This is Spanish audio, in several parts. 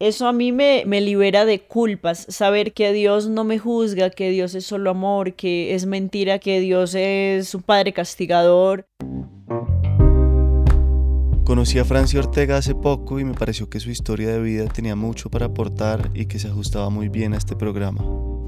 Eso a mí me, me libera de culpas, saber que Dios no me juzga, que Dios es solo amor, que es mentira, que Dios es un padre castigador. Conocí a Francia Ortega hace poco y me pareció que su historia de vida tenía mucho para aportar y que se ajustaba muy bien a este programa.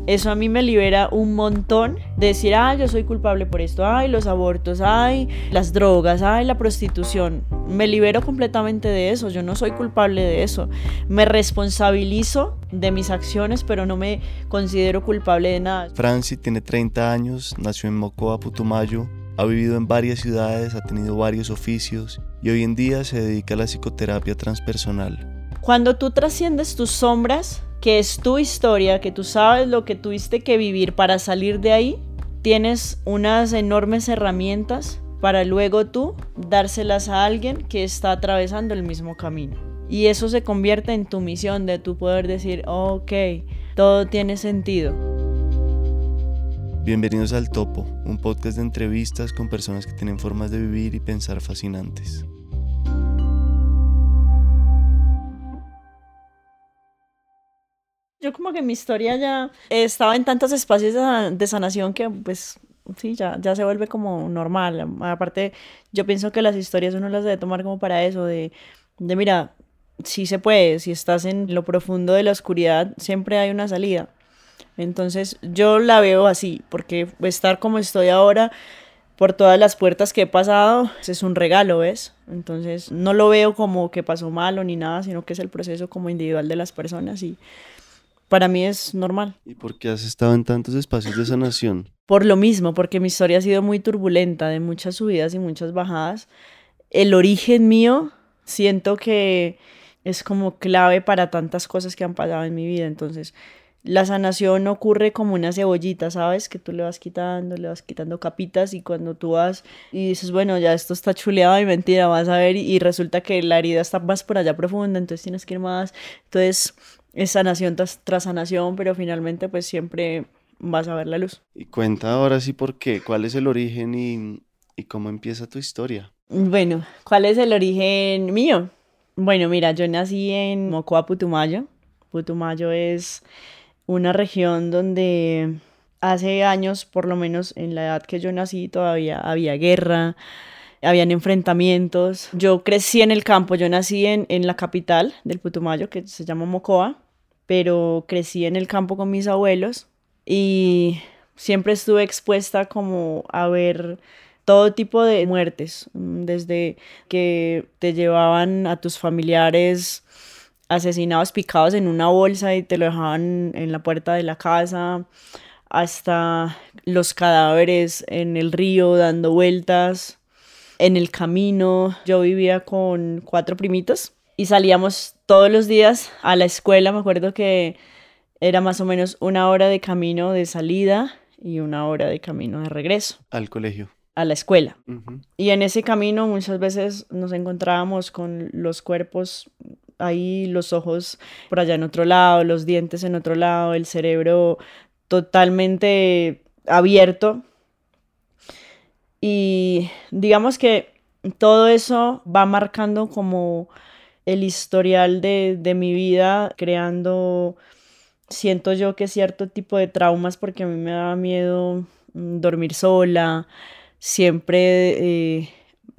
Eso a mí me libera un montón de decir, ay, yo soy culpable por esto, ay, los abortos, ay, las drogas, ay, la prostitución. Me libero completamente de eso, yo no soy culpable de eso. Me responsabilizo de mis acciones, pero no me considero culpable de nada. Franci tiene 30 años, nació en Mocoa, Putumayo, ha vivido en varias ciudades, ha tenido varios oficios y hoy en día se dedica a la psicoterapia transpersonal. Cuando tú trasciendes tus sombras, que es tu historia, que tú sabes lo que tuviste que vivir para salir de ahí, tienes unas enormes herramientas para luego tú dárselas a alguien que está atravesando el mismo camino. Y eso se convierte en tu misión de tu poder decir, ok, todo tiene sentido. Bienvenidos al Topo, un podcast de entrevistas con personas que tienen formas de vivir y pensar fascinantes. Yo como que mi historia ya estaba en tantos espacios de, sanación que pues sí, ya, ya se vuelve como normal. Aparte, yo pienso que las historias uno las debe tomar como para eso, de, de mira, sí se puede, si estás en lo profundo de la oscuridad, siempre hay una salida. Entonces yo la veo así, porque estar como estoy ahora, por todas las puertas que he pasado, es un regalo, ¿ves? Entonces no lo veo como que pasó malo ni nada, sino que es el proceso como individual de las personas y para mí es normal. ¿Y por qué has estado en tantos espacios de sanación? Por lo mismo, porque mi historia ha sido muy turbulenta, de muchas subidas y muchas bajadas. El origen mío siento que es como clave para tantas cosas que han pasado en mi vida. Entonces, la sanación ocurre como una cebollita, ¿sabes? Que tú le vas quitando, le vas quitando capitas y cuando tú vas y dices, bueno, ya esto está chuleado y mentira, vas a ver y, resulta que la herida está más por allá profunda, entonces tienes que ir más. Entonces, es sanación tras, sanación, pero finalmente pues siempre vas a ver la luz. Y cuenta ahora sí por qué, cuál es el origen y, y cómo empieza tu historia. Bueno, ¿cuál es el origen mío? Bueno, mira, yo nací en Mocoa, Putumayo. Putumayo es una región donde hace años, por lo menos en la edad que yo nací, todavía había guerra, habían enfrentamientos. Yo crecí en el campo, yo nací en, en la capital del Putumayo, que se llama Mocoa, pero crecí en el campo con mis abuelos y siempre estuve expuesta como a ver todo tipo de muertes, mm, desde que te llevaban a tus familiares asesinados picados en una bolsa y te lo dejaban en la puerta de la casa, hasta los cadáveres en el río dando vueltas, en el camino. Yo vivía con cuatro primitos y salíamos todos los días a la escuela. Me acuerdo que era más o menos una hora de camino de salida y una hora de camino de regreso. Al colegio. A la escuela. Y en ese camino muchas veces nos encontrábamos con los cuerpos ahí, los ojos por allá en otro lado, los dientes en otro lado, el cerebro totalmente abierto. Y digamos que todo eso va marcando como el historial de, mi vida, creando, siento yo que cierto tipo de traumas porque a mí me daba miedo mm, dormir sola, siempre eh,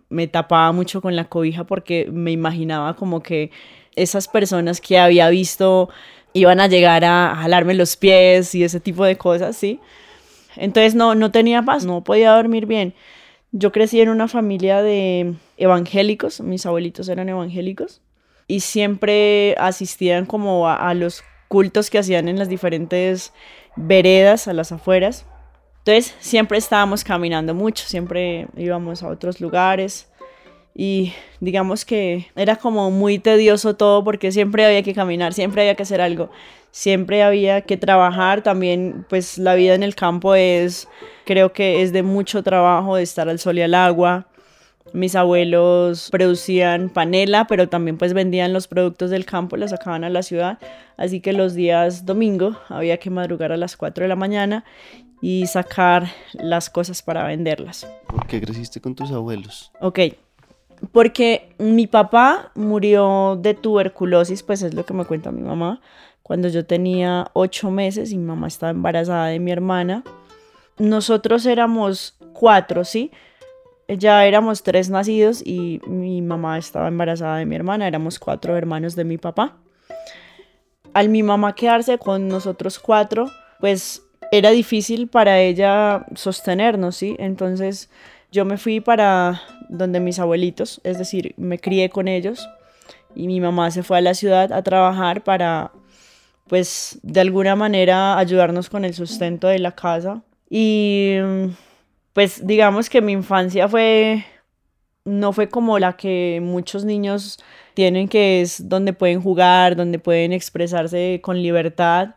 me tapaba mucho con la cobija porque me imaginaba como que esas personas que había visto iban a llegar a jalarme los pies y ese tipo de cosas, ¿sí? Entonces no, no tenía paz, no podía dormir bien. Yo crecí en una familia de evangélicos, mis abuelitos eran evangélicos y siempre asistían como a, los cultos que hacían en las diferentes veredas a las afueras. Entonces siempre estábamos caminando mucho, siempre íbamos a otros lugares y digamos que era como muy tedioso todo porque siempre había que caminar, siempre había que hacer algo siempre había que trabajar, también pues la vida en el campo es, creo que es de mucho trabajo, de estar al sol y al agua. Mis abuelos producían panela, pero también pues vendían los productos del campo, los sacaban a la ciudad. Así que los días domingo había que madrugar a las 4 de la mañana y sacar las cosas para venderlas. ¿Por qué creciste con tus abuelos? Ok, porque mi papá murió de tuberculosis, pues es lo que me cuenta mi mamá, cuando yo tenía ocho meses y mi mamá estaba embarazada de mi hermana. Nosotros éramos cuatro, ¿sí? Ya éramos tres nacidos y mi mamá estaba embarazada de mi hermana, éramos cuatro hermanos de mi papá. Al mi mamá quedarse con nosotros cuatro, pues era difícil para ella sostenernos, ¿sí? Entonces yo me fui para donde mis abuelitos, es decir, me crié con ellos y mi mamá se fue a la ciudad a trabajar para, pues, de alguna manera ayudarnos con el sustento de la casa. Y pues digamos que mi infancia fue, no fue como la que muchos niños tienen, que es donde pueden jugar, donde pueden expresarse con libertad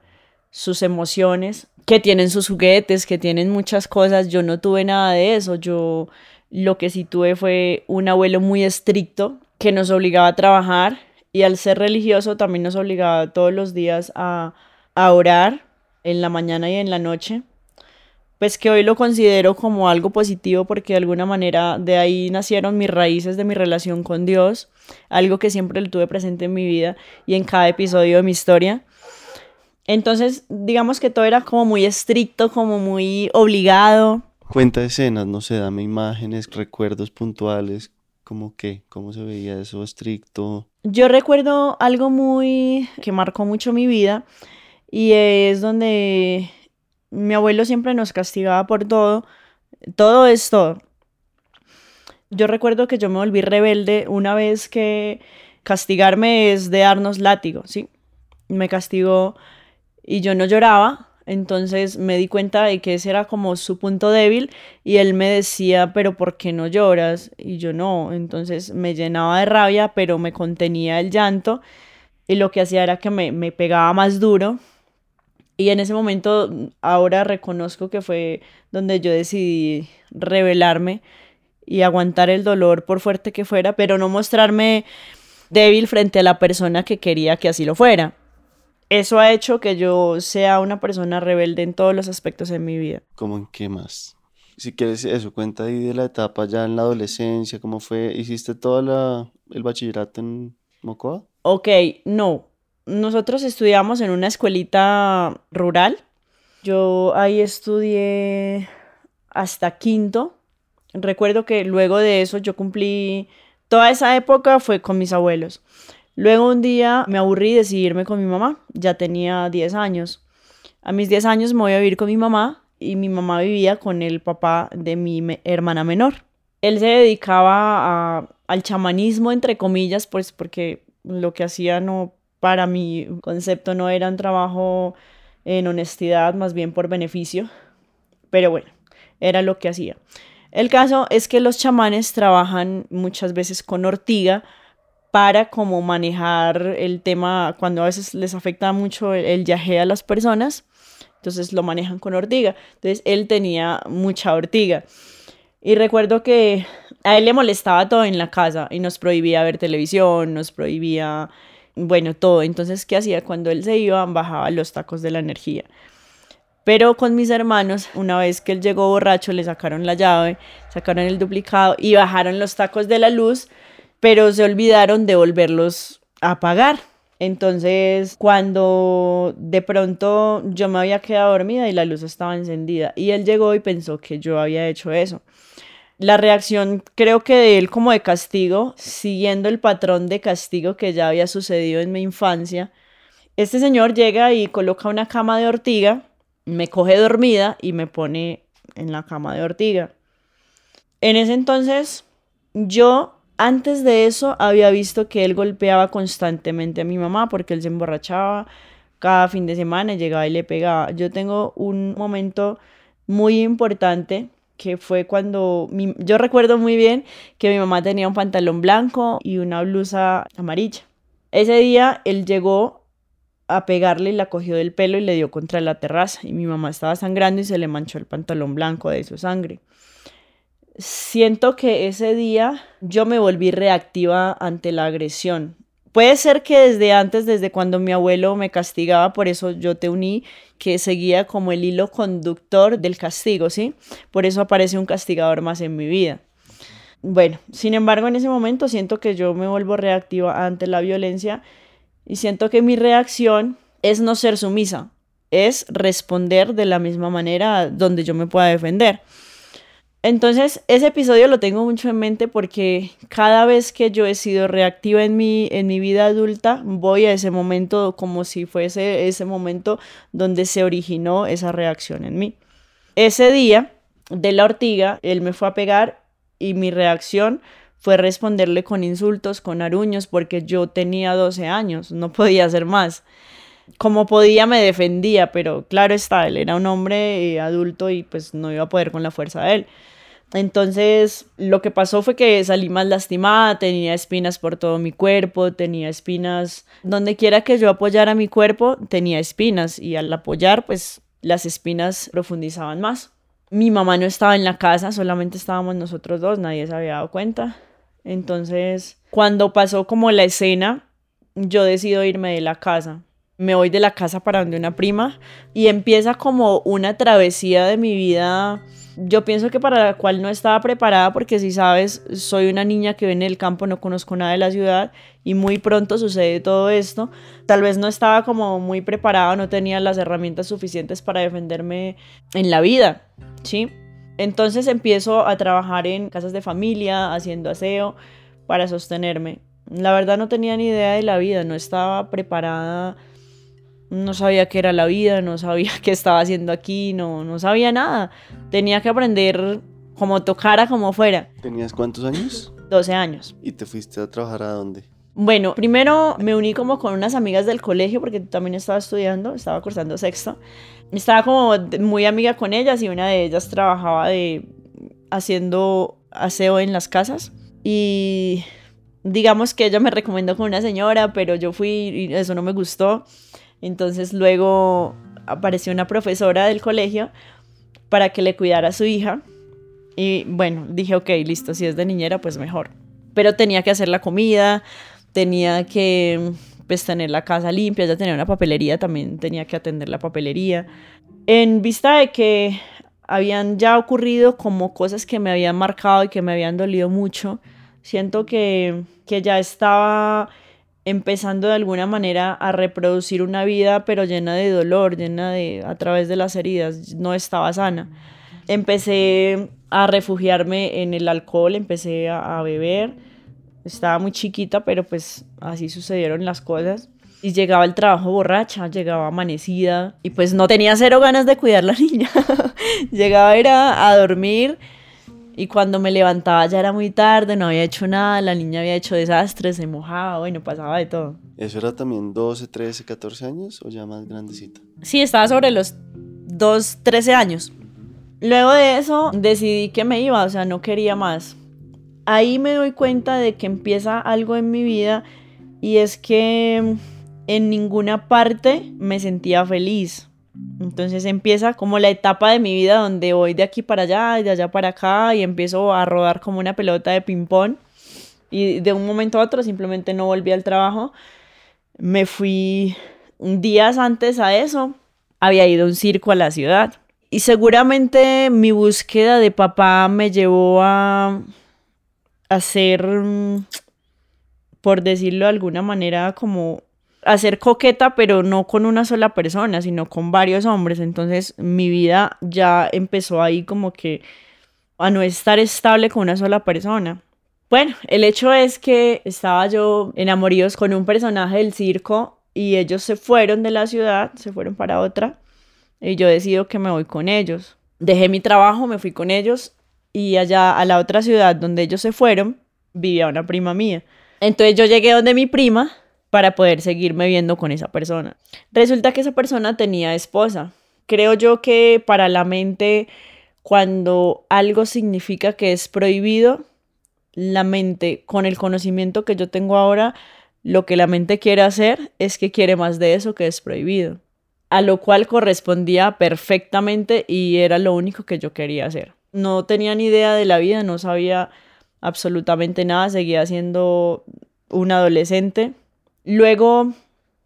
sus emociones que tienen sus juguetes, que tienen muchas cosas. Yo no tuve nada de eso. Yo lo que sí tuve fue un abuelo muy estricto que nos obligaba a trabajar y al ser religioso también nos obligaba todos los días a, a orar en la mañana y en la noche. Pues que hoy lo considero como algo positivo porque de alguna manera de ahí nacieron mis raíces de mi relación con Dios, algo que siempre lo tuve presente en mi vida y en cada episodio de mi historia. Entonces, digamos que todo era como muy estricto, como muy obligado. Cuenta escenas, no sé, dame imágenes, recuerdos puntuales, como qué, cómo se veía eso estricto. Yo recuerdo algo muy que marcó mucho mi vida y es donde mi abuelo siempre nos castigaba por todo. Todo es todo. Yo recuerdo que yo me volví rebelde una vez que castigarme es de darnos látigo, ¿sí? Me castigó y yo no lloraba. Entonces me di cuenta de que ese era como su punto débil y él me decía, pero ¿por qué no lloras? Y yo no, entonces me llenaba de rabia, pero me contenía el llanto y lo que hacía era que me, me pegaba más duro. Y en ese momento ahora reconozco que fue donde yo decidí rebelarme y aguantar el dolor por fuerte que fuera, pero no mostrarme débil frente a la persona que quería que así lo fuera eso ha hecho que yo sea una persona rebelde en todos los aspectos de mi vida. ¿Cómo en qué más? Si quieres eso, cuenta ahí de la etapa ya en la adolescencia, ¿cómo fue? ¿Hiciste todo el bachillerato en Mocoa? Ok, no. Nosotros estudiamos en una escuelita rural. Yo ahí estudié hasta quinto. Recuerdo que luego de eso yo cumplí, toda esa época fue con mis abuelos. Luego un día me aburrí de decidí irme con mi mamá, ya tenía 10 años. A mis 10 años me voy a vivir con mi mamá y mi mamá vivía con el papá de mi hermana menor. Él se dedicaba al chamanismo, entre comillas, pues porque lo que hacía no, para mi concepto no era un trabajo en honestidad, más bien por beneficio. Pero bueno, era lo que hacía. El caso es que los chamanes trabajan muchas veces con ortiga, para como manejar el tema cuando a veces les afecta mucho el, el a las personas, entonces lo manejan con ortiga. Entonces él tenía mucha ortiga. Y recuerdo que a él le molestaba todo en la casa y nos prohibía ver televisión, nos prohibía, bueno, todo. Entonces, ¿qué hacía? Cuando él se iba, bajaba los tacos de la energía. Pero con mis hermanos, una vez que él llegó borracho, le sacaron la llave, sacaron el duplicado y bajaron los tacos de la luz pero se olvidaron de volverlos a pagar. Entonces, cuando de pronto yo me había quedado dormida y la luz estaba encendida y él llegó y pensó que yo había hecho eso. La reacción creo que de él como de castigo, siguiendo el patrón de castigo que ya había sucedido en mi infancia, este señor llega y coloca una cama de ortiga, me coge dormida y me pone en la cama de ortiga. En ese entonces yo antes de eso había visto que él golpeaba constantemente a mi mamá porque él se emborrachaba cada fin de semana, llegaba y le pegaba. Yo tengo un momento muy importante que fue cuando yo recuerdo muy bien que mi mamá tenía un pantalón blanco y una blusa amarilla. Ese día él llegó a pegarle y la cogió del pelo y le dio contra la terraza y mi mamá estaba sangrando y se le manchó el pantalón blanco de su sangre siento que ese día yo me volví reactiva ante la agresión. Puede ser que desde antes, desde cuando mi abuelo me castigaba, por eso yo te uní, que seguía como el hilo conductor del castigo, ¿sí? Por eso aparece un castigador más en mi vida. Bueno, sin embargo, en ese momento siento que yo me vuelvo reactiva ante la violencia y siento que mi reacción es no ser sumisa, es responder de la misma manera donde yo me pueda defender. Entonces, ese episodio lo tengo mucho en mente porque cada vez que yo he sido reactiva en mi, en mi vida adulta, voy a ese momento como si fuese ese momento donde se originó esa reacción en mí. Ese día de la ortiga, él me fue a pegar y mi reacción fue responderle con insultos, con aruños, porque yo tenía 12 años, no podía hacer más como podía me defendía, pero claro está, él era un hombre eh, adulto y pues no iba a poder con la fuerza de él. Entonces, lo que pasó fue que salí más lastimada, tenía espinas por todo mi cuerpo, tenía espinas, donde quiera que yo apoyara mi cuerpo, tenía espinas y al apoyar, pues las espinas profundizaban más. Mi mamá no estaba en la casa, solamente estábamos nosotros dos, nadie se había dado cuenta. Entonces, cuando pasó como la escena, yo decido irme de la casa me voy de la casa para donde una prima y empieza como una travesía de mi vida. Yo pienso que para la cual no estaba preparada porque si sabes, soy una niña que viene del campo, no conozco nada de la ciudad y muy pronto sucede todo esto. Tal vez no estaba como muy preparada, no tenía las herramientas suficientes para defenderme en la vida, ¿sí? Entonces empiezo a trabajar en casas de familia, haciendo aseo para sostenerme. La verdad no tenía ni idea de la vida, no estaba preparada no sabía qué era la vida, no sabía qué estaba haciendo aquí, no, no sabía nada. Tenía que aprender como tocara, como fuera. ¿Tenías cuántos años? 12 años. ¿Y te fuiste a trabajar a dónde? Bueno, primero me uní como con unas amigas del colegio porque también estaba estudiando, estaba cursando sexto. Estaba como muy amiga con ellas y una de ellas trabajaba de haciendo aseo en las casas y digamos que ella me recomendó con una señora, pero yo fui y eso no me gustó. Entonces luego apareció una profesora del colegio para que le cuidara a su hija. Y bueno, dije, ok, listo, si es de niñera, pues mejor. Pero tenía que hacer la comida, tenía que pues tener la casa limpia, ya tenía una papelería, también tenía que atender la papelería. En vista de que habían ya ocurrido como cosas que me habían marcado y que me habían dolido mucho, siento que, que ya estaba empezando de alguna manera a reproducir una vida pero llena de dolor, llena de a través de las heridas, no estaba sana. Empecé a refugiarme en el alcohol, empecé a, beber. Estaba muy chiquita, pero pues así sucedieron las cosas. Y llegaba al trabajo borracha, llegaba amanecida y pues no tenía cero ganas de cuidar la niña. llegaba era a dormir y cuando me levantaba ya era muy tarde, no había hecho nada, la niña había hecho desastres, se mojaba, bueno, pasaba de todo. ¿Eso era también 12, 13, 14 años o ya más grandecita? Sí, estaba sobre los 2, 13 años. Luego de eso decidí que me iba, o sea, no quería más. Ahí me doy cuenta de que empieza algo en mi vida y es que en ninguna parte me sentía feliz. Entonces empieza como la etapa de mi vida donde voy de aquí para allá y de allá para acá y empiezo a rodar como una pelota de ping-pong. Y de un momento a otro simplemente no volví al trabajo. Me fui días antes a eso. Había ido a un circo a la ciudad. Y seguramente mi búsqueda de papá me llevó a hacer, por decirlo de alguna manera, como a ser coqueta, pero no con una sola persona, sino con varios hombres. Entonces mi vida ya empezó ahí como que a no estar estable con una sola persona. Bueno, el hecho es que estaba yo enamorados con un personaje del circo y ellos se fueron de la ciudad, se fueron para otra y yo decido que me voy con ellos. Dejé mi trabajo, me fui con ellos y allá a la otra ciudad donde ellos se fueron vivía una prima mía. Entonces yo llegué donde mi prima para poder seguirme viendo con esa persona. Resulta que esa persona tenía esposa. Creo yo que para la mente, cuando algo significa que es prohibido, la mente, con el conocimiento que yo tengo ahora, lo que la mente quiere hacer es que quiere más de eso que es prohibido. A lo cual correspondía perfectamente y era lo único que yo quería hacer. No tenía ni idea de la vida, no sabía absolutamente nada, seguía siendo un adolescente Luego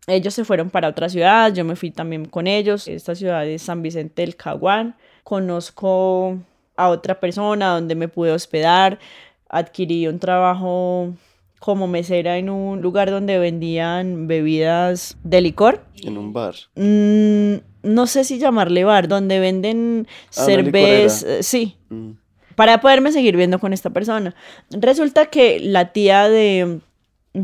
ellos se fueron para otra ciudad, yo me fui también con ellos. Esta ciudad es San Vicente del Caguán. Conozco a otra persona donde me pude hospedar. adquirí un trabajo como mesera en un lugar donde vendían bebidas de licor. En un bar. Mm, no sé si llamarle bar, donde venden Ah, cerveza. Sí, Mm. para poderme seguir viendo con esta persona. Resulta que la tía de,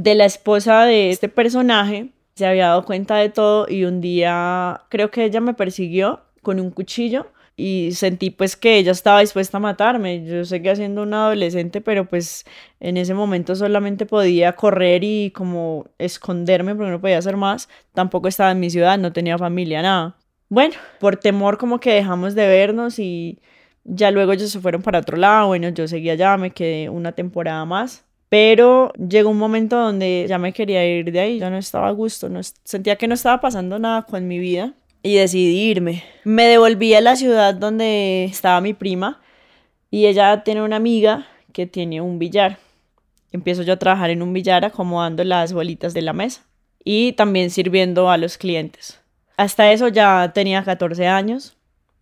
de la esposa de este personaje se había dado cuenta de todo y un día creo que ella me persiguió con un cuchillo y sentí pues que ella estaba dispuesta a matarme. Yo seguía siendo una adolescente, pero pues en ese momento solamente podía correr y como esconderme porque no podía hacer más. Tampoco estaba en mi ciudad, no tenía familia, nada. Bueno, por temor como que dejamos de vernos y ya luego ellos se fueron para otro lado. Bueno, yo seguía allá, me quedé una temporada más. Pero llegó un momento donde ya me quería ir de ahí, ya no estaba a gusto, no, sentía que no estaba pasando nada con mi vida y decidí irme. Me devolví a la ciudad donde estaba mi prima y ella tiene una amiga que tiene un billar. Empiezo yo a trabajar en un billar acomodando las bolitas de la mesa y también sirviendo a los clientes. Hasta eso ya tenía 14 años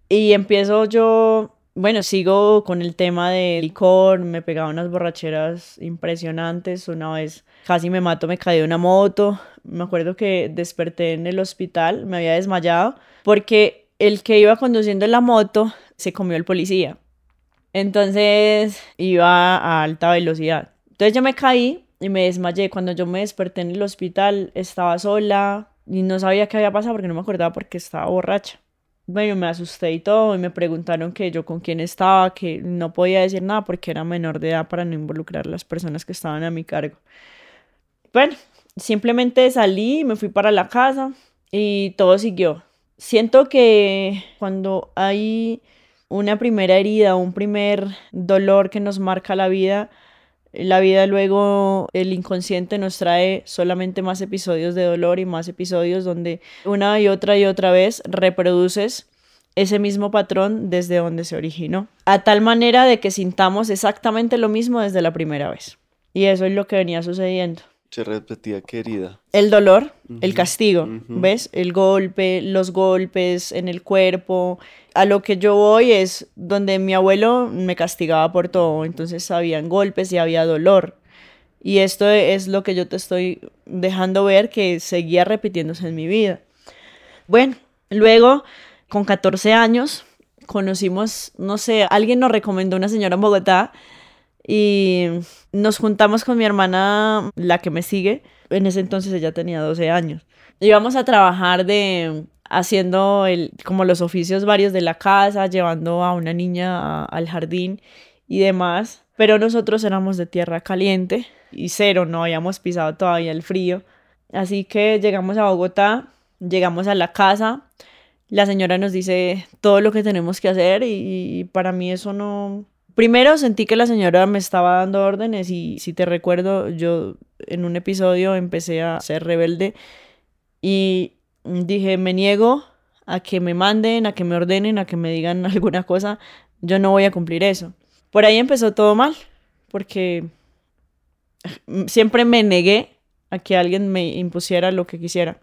y empiezo yo, bueno, sigo con el tema de licor, me pegaba unas borracheras impresionantes, una vez casi me mato, me caí de una moto, me acuerdo que desperté en el hospital, me había desmayado, porque el que iba conduciendo la moto se comió el policía. Entonces iba a alta velocidad. Entonces yo me caí y me desmayé. Cuando yo me desperté en el hospital estaba sola y no sabía qué había pasado porque no me acordaba porque estaba borracha. Bueno, me asusté y todo y me preguntaron que yo con quién estaba, que no podía decir nada porque era menor de edad para no involucrar a las personas que estaban a mi cargo. Bueno, simplemente salí, me fui para la casa y todo siguió. Siento que cuando hay una primera herida, un primer dolor que nos marca la vida, la vida luego, el inconsciente nos trae solamente más episodios de dolor y más episodios donde una y otra y otra vez reproduces ese mismo patrón desde donde se originó, a tal manera de que sintamos exactamente lo mismo desde la primera vez. Y eso es lo que venía sucediendo. Se repetía querida. El dolor, el castigo. ¿ves? El golpe, los golpes en el cuerpo. A lo que yo voy es donde mi abuelo me castigaba por todo, entonces habían golpes y había dolor. Y esto es lo que yo te estoy dejando ver que seguía repitiéndose en mi vida. Bueno, luego, con 14 años, conocimos, no sé, alguien nos recomendó una señora en Bogotá y nos juntamos con mi hermana, la que me sigue. En ese entonces ella tenía 12 años. Íbamos a trabajar de haciendo el, como los oficios varios de la casa, llevando a una niña al jardín y demás. Pero nosotros éramos de tierra caliente y cero, no habíamos pisado todavía el frío. Así que llegamos a Bogotá, llegamos a la casa, la señora nos dice todo lo que tenemos que hacer y para mí eso no... Primero sentí que la señora me estaba dando órdenes y si te recuerdo, yo en un episodio empecé a ser rebelde y dije, me niego a que me manden, a que me ordenen, a que me digan alguna cosa, yo no voy a cumplir eso. Por ahí empezó todo mal, porque siempre me negué a que alguien me impusiera lo que quisiera.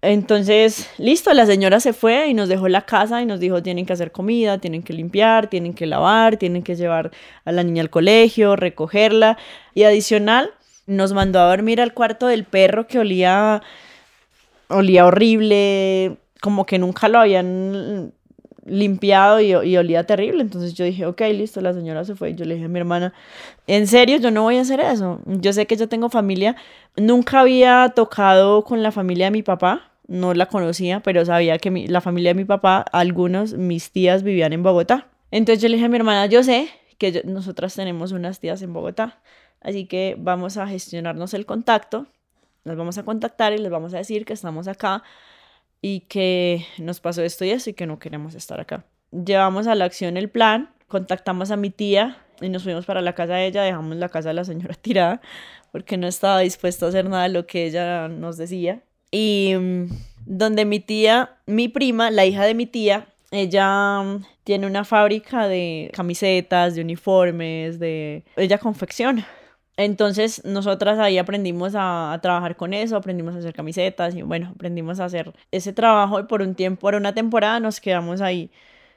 Entonces, listo, la señora se fue y nos dejó la casa y nos dijo, tienen que hacer comida, tienen que limpiar, tienen que lavar, tienen que llevar a la niña al colegio, recogerla. Y adicional, nos mandó a dormir al cuarto del perro que olía, olía horrible, como que nunca lo habían limpiado y, y olía terrible. Entonces yo dije, ok, listo, la señora se fue. Yo le dije a mi hermana, en serio, yo no voy a hacer eso. Yo sé que yo tengo familia. Nunca había tocado con la familia de mi papá. No la conocía, pero sabía que mi- la familia de mi papá, algunos, mis tías vivían en Bogotá. Entonces yo le dije a mi hermana, yo sé que yo- nosotras tenemos unas tías en Bogotá. Así que vamos a gestionarnos el contacto. Las vamos a contactar y les vamos a decir que estamos acá y que nos pasó esto y eso y que no queremos estar acá. Llevamos a la acción el plan, contactamos a mi tía y nos fuimos para la casa de ella, dejamos la casa de la señora tirada porque no estaba dispuesta a hacer nada de lo que ella nos decía. Y mm, donde mi tía, mi prima, la hija de mi tía, ella mm, tiene una fábrica de camisetas, de uniformes, de... Ella confecciona. Entonces nosotras ahí aprendimos a, a trabajar con eso, aprendimos a hacer camisetas y bueno, aprendimos a hacer ese trabajo y por un tiempo, por una temporada nos quedamos ahí.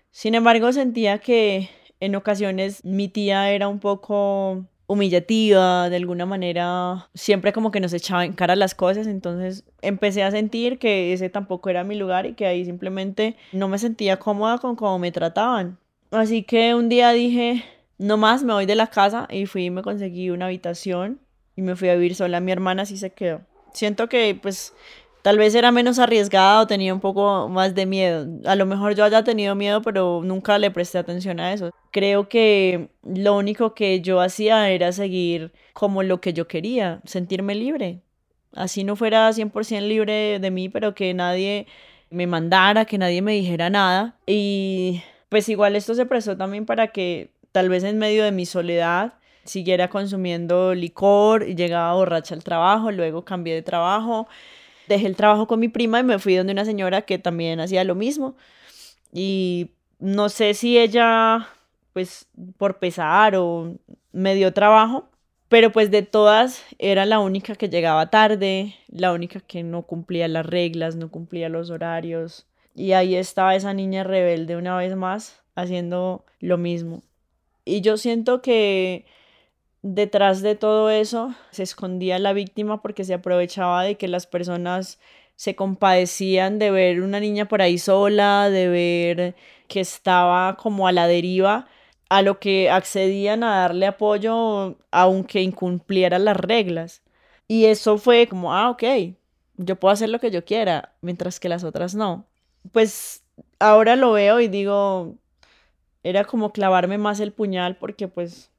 Sin embargo, sentía que en ocasiones mi tía era un poco humillativa, de alguna manera siempre como que nos echaba en cara las cosas, entonces empecé a sentir que ese tampoco era mi lugar y que ahí simplemente no me sentía cómoda con cómo me trataban. Así que un día dije, no más, me voy de la casa y fui y me conseguí una habitación y me fui a vivir sola. Mi hermana sí se quedó. Siento que pues tal vez era menos arriesgada o tenía un poco más de miedo. A lo mejor yo haya tenido miedo, pero nunca le presté atención a eso. Creo que lo único que yo hacía era seguir como lo que yo quería, sentirme libre. Así no fuera 100% libre de mí, pero que nadie me mandara, que nadie me dijera nada. Y pues igual esto se prestó también para que tal vez en medio de mi soledad siguiera consumiendo licor y llegaba borracha al trabajo, luego cambié de trabajo dejé el trabajo con mi prima y me fui donde una señora que también hacía lo mismo. Y no sé si ella, pues por pesar o me dio trabajo, pero pues de todas era la única que llegaba tarde, la única que no cumplía las reglas, no cumplía los horarios. Y ahí estaba esa niña rebelde una vez más haciendo lo mismo. Y yo siento que detrás de todo eso se escondía la víctima porque se aprovechaba de que las personas se compadecían de ver una niña por ahí sola, de ver que estaba como a la deriva, a lo que accedían a darle apoyo aunque incumpliera las reglas. Y eso fue como, ah, ok, yo puedo hacer lo que yo quiera, mientras que las otras no. Pues ahora lo veo y digo, era como clavarme más el puñal porque pues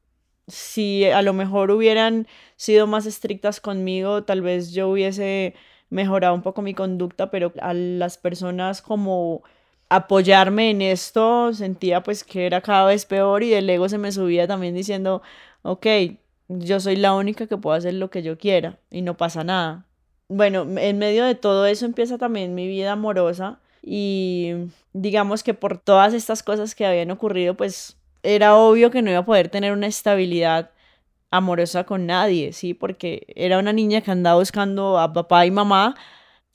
si a lo mejor hubieran sido más estrictas conmigo, tal vez yo hubiese mejorado un poco mi conducta, pero a las personas como apoyarme en esto sentía pues que era cada vez peor y el ego se me subía también diciendo, ok, yo soy la única que puedo hacer lo que yo quiera y no pasa nada. Bueno, en medio de todo eso empieza también mi vida amorosa y digamos que por todas estas cosas que habían ocurrido, pues era obvio que no iba a poder tener una estabilidad amorosa con nadie, ¿sí? Porque era una niña que andaba buscando a papá y mamá,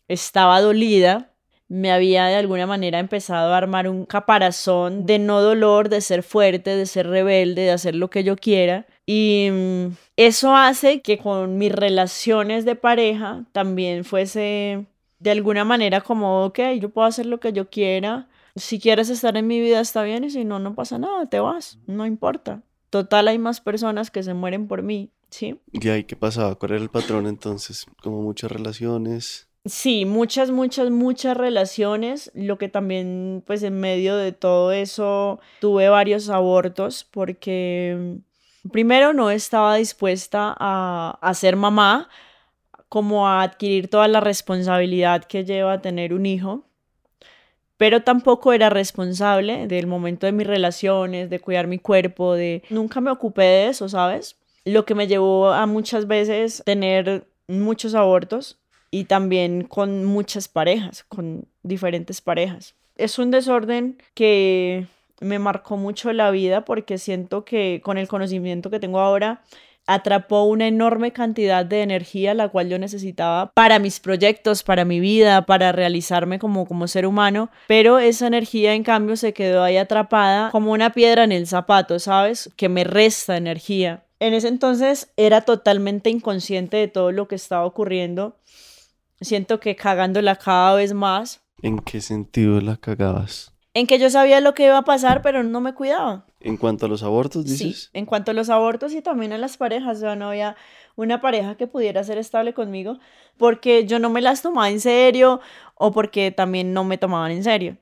estaba dolida, me había de alguna manera empezado a armar un caparazón de no dolor, de ser fuerte, de ser rebelde, de hacer lo que yo quiera. Y mm, eso hace que con mis relaciones de pareja también fuese de alguna manera como, ok, yo puedo hacer lo que yo quiera, si quieres estar en mi vida está bien y si no, no pasa nada, te vas, no importa. Total, hay más personas que se mueren por mí, ¿sí? ¿Y ahí qué pasaba? ¿Cuál era el patrón entonces? Como muchas relaciones. Sí, muchas, muchas, muchas relaciones. Lo que también, pues en medio de todo eso, tuve varios abortos porque primero no estaba dispuesta a, a ser mamá, como a adquirir toda la responsabilidad que lleva tener un hijo pero tampoco era responsable del momento de mis relaciones, de cuidar mi cuerpo, de... Nunca me ocupé de eso, ¿sabes? Lo que me llevó a muchas veces tener muchos abortos y también con muchas parejas, con diferentes parejas. Es un desorden que me marcó mucho la vida porque siento que con el conocimiento que tengo ahora atrapó una enorme cantidad de energía la cual yo necesitaba para mis proyectos, para mi vida, para realizarme como, como ser humano, pero esa energía en cambio se quedó ahí atrapada como una piedra en el zapato, ¿sabes? Que me resta energía. En ese entonces era totalmente inconsciente de todo lo que estaba ocurriendo. Siento que cagándola cada vez más. ¿En qué sentido la cagabas? En que yo sabía lo que iba a pasar, pero no me cuidaba. En cuanto a los abortos, dices. Sí, en cuanto a los abortos y también a las parejas, o no había una pareja que pudiera ser estable conmigo porque yo no me las tomaba en serio o porque también no me tomaban en serio.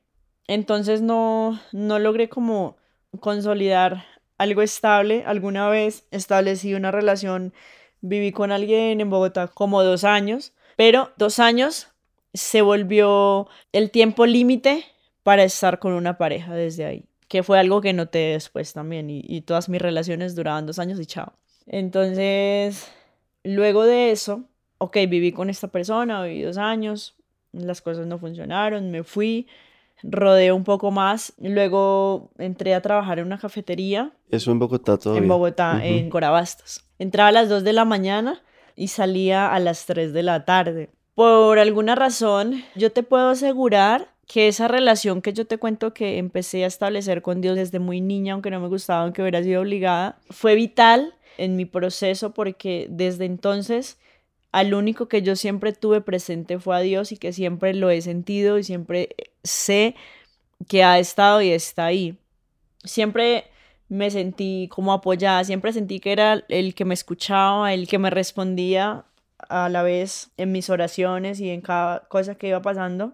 Entonces no, no logré como consolidar algo estable. Alguna vez establecí una relación, viví con alguien en Bogotá como dos años, pero dos años se volvió el tiempo límite para estar con una pareja desde ahí que fue algo que noté después también y, todas mis relaciones duraban dos años y chao. Entonces, luego de eso, ok, viví con esta persona, viví dos años, las cosas no funcionaron, me fui, rodeé un poco más, luego entré a trabajar en una cafetería. ¿Eso en Bogotá todavía? En Bogotá, en Corabastos. Entraba a las 2 de la mañana y salía a las 3 de la tarde. Por alguna razón, yo te puedo asegurar que esa relación que yo te cuento que empecé a establecer con Dios desde muy niña, aunque no me gustaba, aunque hubiera sido obligada, fue vital en mi proceso porque desde entonces al único que yo siempre tuve presente fue a Dios y que siempre lo he sentido y siempre sé que ha estado y está ahí. Siempre me sentí como apoyada, siempre sentí que era el que me escuchaba, el que me respondía a la vez en mis oraciones y en cada cosa que iba pasando.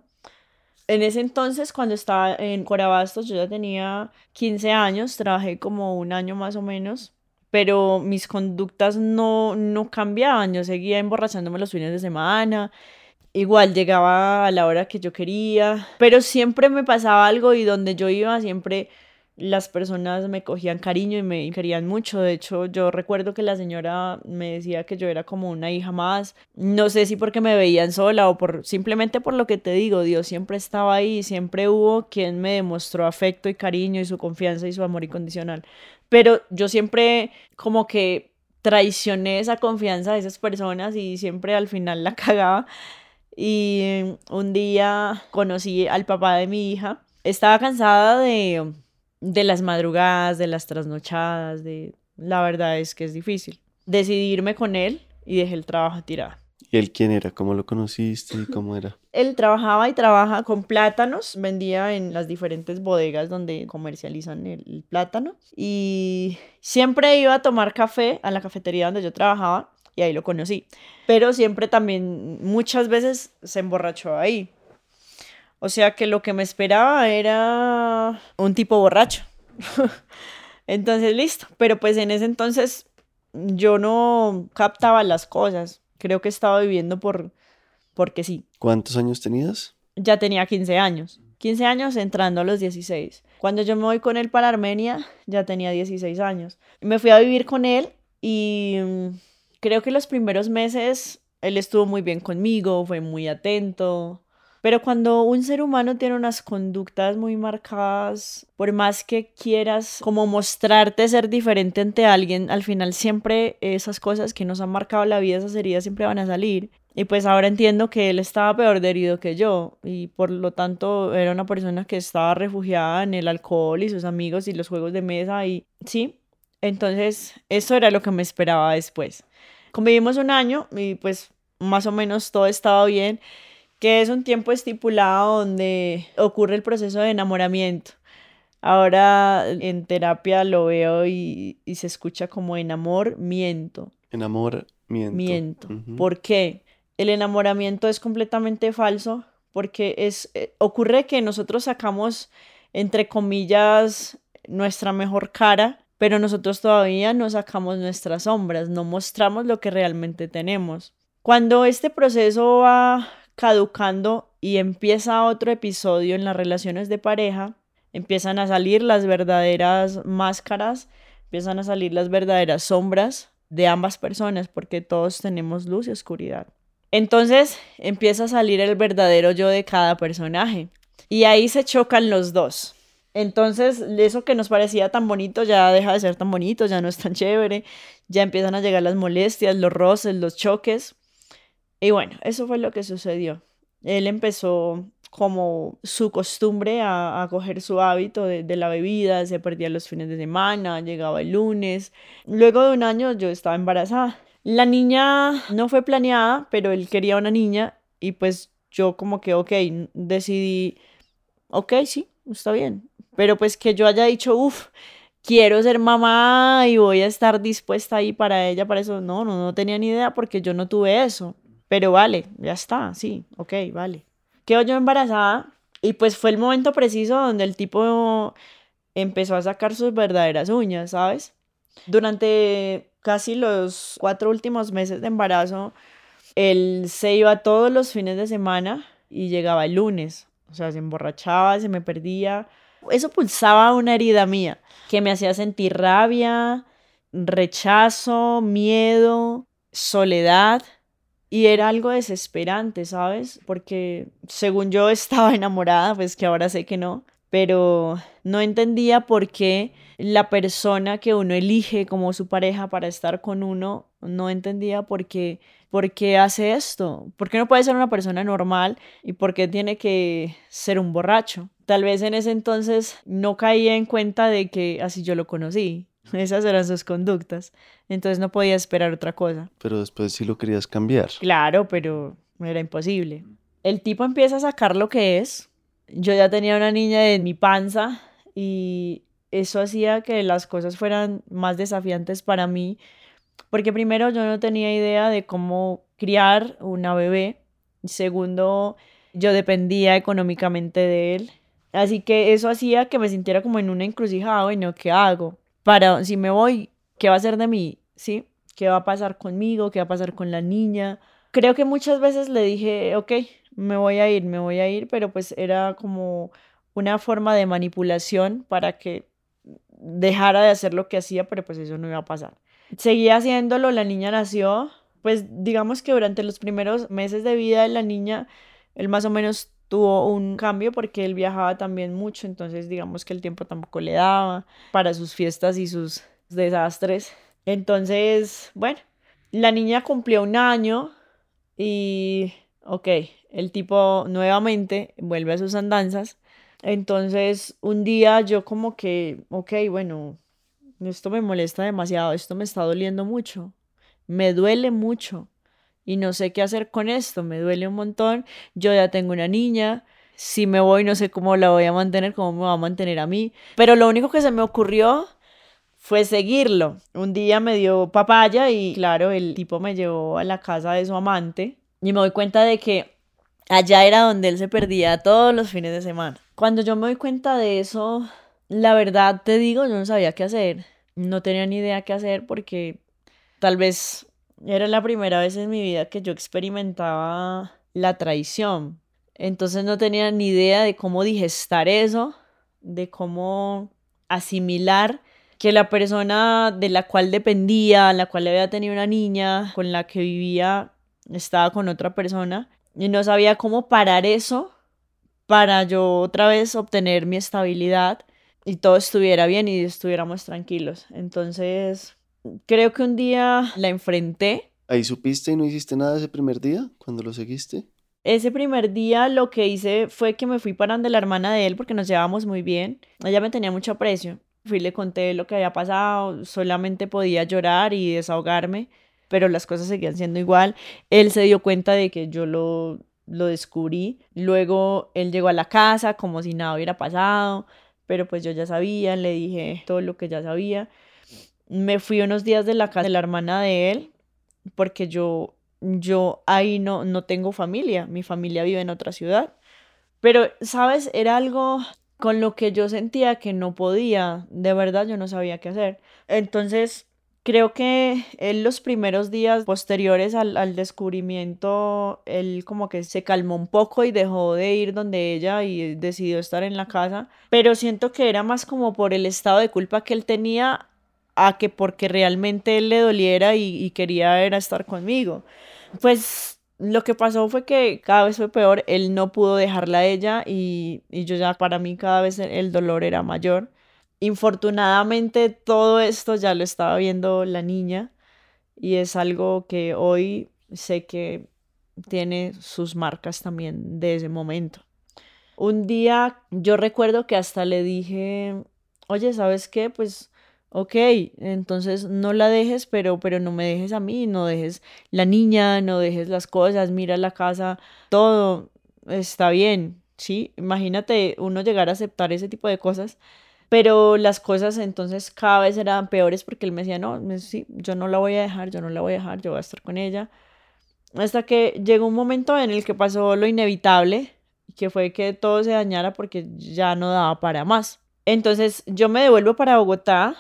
En ese entonces, cuando estaba en Corabastos, yo ya tenía 15 años, trabajé como un año más o menos, pero mis conductas no, no cambiaban, yo seguía emborrachándome los fines de semana, igual llegaba a la hora que yo quería, pero siempre me pasaba algo y donde yo iba siempre las personas me cogían cariño y me querían mucho. De hecho, yo recuerdo que la señora me decía que yo era como una hija más. No sé si porque me veían sola o por simplemente por lo que te digo, Dios siempre estaba ahí, siempre hubo quien me demostró afecto y cariño y su confianza y su amor incondicional. Pero yo siempre como que traicioné esa confianza de esas personas y siempre al final la cagaba. Y un día conocí al papá de mi hija. Estaba cansada de de las madrugadas, de las trasnochadas, de... La verdad es que es difícil. Decidirme con él y dejé el trabajo tirado. ¿Y él quién era? ¿Cómo lo conociste? y ¿Cómo era? Él trabajaba y trabaja con plátanos, vendía en las diferentes bodegas donde comercializan el, plátano y siempre iba a tomar café a la cafetería donde yo trabajaba y ahí lo conocí. Pero siempre también, muchas veces se emborrachó ahí. O sea que lo que me esperaba era un tipo borracho. entonces, listo. Pero pues en ese entonces yo no captaba las cosas. Creo que estaba viviendo por porque sí. ¿Cuántos años tenías? Ya tenía 15 años. 15 años entrando a los 16. Cuando yo me voy con él para Armenia, ya tenía 16 años. Me fui a vivir con él y mm, creo que los primeros meses él estuvo muy bien conmigo, fue muy atento, pero cuando un ser humano tiene unas conductas muy marcadas, por más que quieras como mostrarte ser diferente ante alguien, al final siempre esas cosas que nos han marcado la vida, esas heridas siempre van a salir. Y pues ahora entiendo que él estaba peor de herido que yo y por lo tanto era una persona que estaba refugiada en el alcohol y sus amigos y los juegos de mesa y sí, entonces eso era lo que me esperaba después. Convivimos un año y pues más o menos todo estaba bien que es un tiempo estipulado donde ocurre el proceso de enamoramiento. Ahora en terapia lo veo y, se escucha como enamoramiento. Enamoramiento. Miento. ¿Por qué? El enamoramiento es completamente falso porque es, eh, ocurre que nosotros sacamos, entre comillas, nuestra mejor cara, pero nosotros todavía no sacamos nuestras sombras, no mostramos lo que realmente tenemos. Cuando este proceso va caducando y empieza otro episodio en las relaciones de pareja, empiezan a salir las verdaderas máscaras, empiezan a salir las verdaderas sombras de ambas personas, porque todos tenemos luz y oscuridad. Entonces empieza a salir el verdadero yo de cada personaje y ahí se chocan los dos. Entonces, eso que nos parecía tan bonito ya deja de ser tan bonito, ya no es tan chévere, ya empiezan a llegar las molestias, los roces, los choques. Y bueno, eso fue lo que sucedió. Él empezó como su costumbre a, coger su hábito de, de, la bebida, se perdía los fines de semana, llegaba el lunes. Luego de un año yo estaba embarazada. La niña no fue planeada, pero él quería una niña y pues yo como que, ok, decidí, ok, sí, está bien. Pero pues que yo haya dicho, uff, quiero ser mamá y voy a estar dispuesta ahí para ella, para eso, no, no, no tenía ni idea porque yo no tuve eso. Pero vale, ya está, sí, ok, vale. Quedo yo embarazada y pues fue el momento preciso donde el tipo empezó a sacar sus verdaderas uñas, ¿sabes? Durante casi los cuatro últimos meses de embarazo, él se iba todos los fines de semana y llegaba el lunes. O sea, se emborrachaba, se me perdía. Eso pulsaba una herida mía que me hacía sentir rabia, rechazo, miedo, soledad. Y era algo desesperante, ¿sabes? Porque según yo estaba enamorada, pues que ahora sé que no, pero no entendía por qué la persona que uno elige como su pareja para estar con uno, no entendía por qué, por qué hace esto, por qué no puede ser una persona normal y por qué tiene que ser un borracho. Tal vez en ese entonces no caía en cuenta de que así yo lo conocí. Esas eran sus conductas. Entonces no podía esperar otra cosa. Pero después sí lo querías cambiar. Claro, pero era imposible. El tipo empieza a sacar lo que es. Yo ya tenía una niña en mi panza y eso hacía que las cosas fueran más desafiantes para mí. Porque primero yo no tenía idea de cómo criar una bebé. Segundo, yo dependía económicamente de él. Así que eso hacía que me sintiera como en una encrucijada, no ¿qué hago? Para, si me voy, ¿qué va a ser de mí? ¿Sí? ¿Qué va a pasar conmigo? ¿Qué va a pasar con la niña? Creo que muchas veces le dije, ok, me voy a ir, me voy a ir, pero pues era como una forma de manipulación para que dejara de hacer lo que hacía, pero pues eso no iba a pasar. Seguía haciéndolo, la niña nació, pues digamos que durante los primeros meses de vida de la niña, él más o menos tuvo un cambio porque él viajaba también mucho, entonces digamos que el tiempo tampoco le daba para sus fiestas y sus desastres. Entonces, bueno, la niña cumplió un año y, ok, el tipo nuevamente vuelve a sus andanzas. Entonces, un día yo como que, ok, bueno, esto me molesta demasiado, esto me está doliendo mucho, me duele mucho y no sé qué hacer con esto, me duele un montón, yo ya tengo una niña, si me voy no sé cómo la voy a mantener, cómo me va a mantener a mí, pero lo único que se me ocurrió fue seguirlo. Un día me dio papaya y claro, el tipo me llevó a la casa de su amante y me doy cuenta de que allá era donde él se perdía todos los fines de semana. Cuando yo me doy cuenta de eso, la verdad te digo, yo no sabía qué hacer. No tenía ni idea qué hacer porque tal vez era la primera vez en mi vida que yo experimentaba la traición. Entonces no tenía ni idea de cómo digestar eso, de cómo asimilar que la persona de la cual dependía, la cual había tenido una niña, con la que vivía, estaba con otra persona. Y no sabía cómo parar eso para yo otra vez obtener mi estabilidad y todo estuviera bien y estuviéramos tranquilos. Entonces creo que un día la enfrenté. ¿Ahí supiste y no hiciste nada ese primer día cuando lo seguiste? Ese primer día lo que hice fue que me fui para donde la hermana de él porque nos llevábamos muy bien. Ella me tenía mucho aprecio. Fui le conté lo que había pasado, solamente podía llorar y desahogarme, pero las cosas seguían siendo igual. Él se dio cuenta de que yo lo, lo descubrí. Luego él llegó a la casa como si nada hubiera pasado, pero pues yo ya sabía, le dije todo lo que ya sabía me fui unos días de la casa de la hermana de él, porque yo, yo ahí no, no tengo familia, mi familia vive en otra ciudad. Pero, ¿sabes? Era algo con lo que yo sentía que no podía, de verdad yo no sabía qué hacer. Entonces, creo que en los primeros días posteriores al, al, descubrimiento, él como que se calmó un poco y dejó de ir donde ella y decidió estar en la casa, pero siento que era más como por el estado de culpa que él tenía a que porque realmente él le doliera y, quería era estar conmigo. Pues lo que pasó fue que cada vez fue peor, él no pudo dejarla a ella y, y yo ya para mí cada vez el dolor era mayor. Infortunadamente todo esto ya lo estaba viendo la niña y es algo que hoy sé que tiene sus marcas también de ese momento. Un día yo recuerdo que hasta le dije, oye, ¿sabes qué? Pues ok, entonces no la dejes, pero, pero no me dejes a mí, no dejes la niña, no dejes las cosas, mira la casa, todo está bien, ¿sí? Imagínate uno llegar a aceptar ese tipo de cosas, pero las cosas entonces cada vez eran peores porque él me decía, no, sí, yo no la voy a dejar, yo no la voy a dejar, yo voy a estar con ella. Hasta que llegó un momento en el que pasó lo inevitable, que fue que todo se dañara porque ya no daba para más. Entonces yo me devuelvo para Bogotá,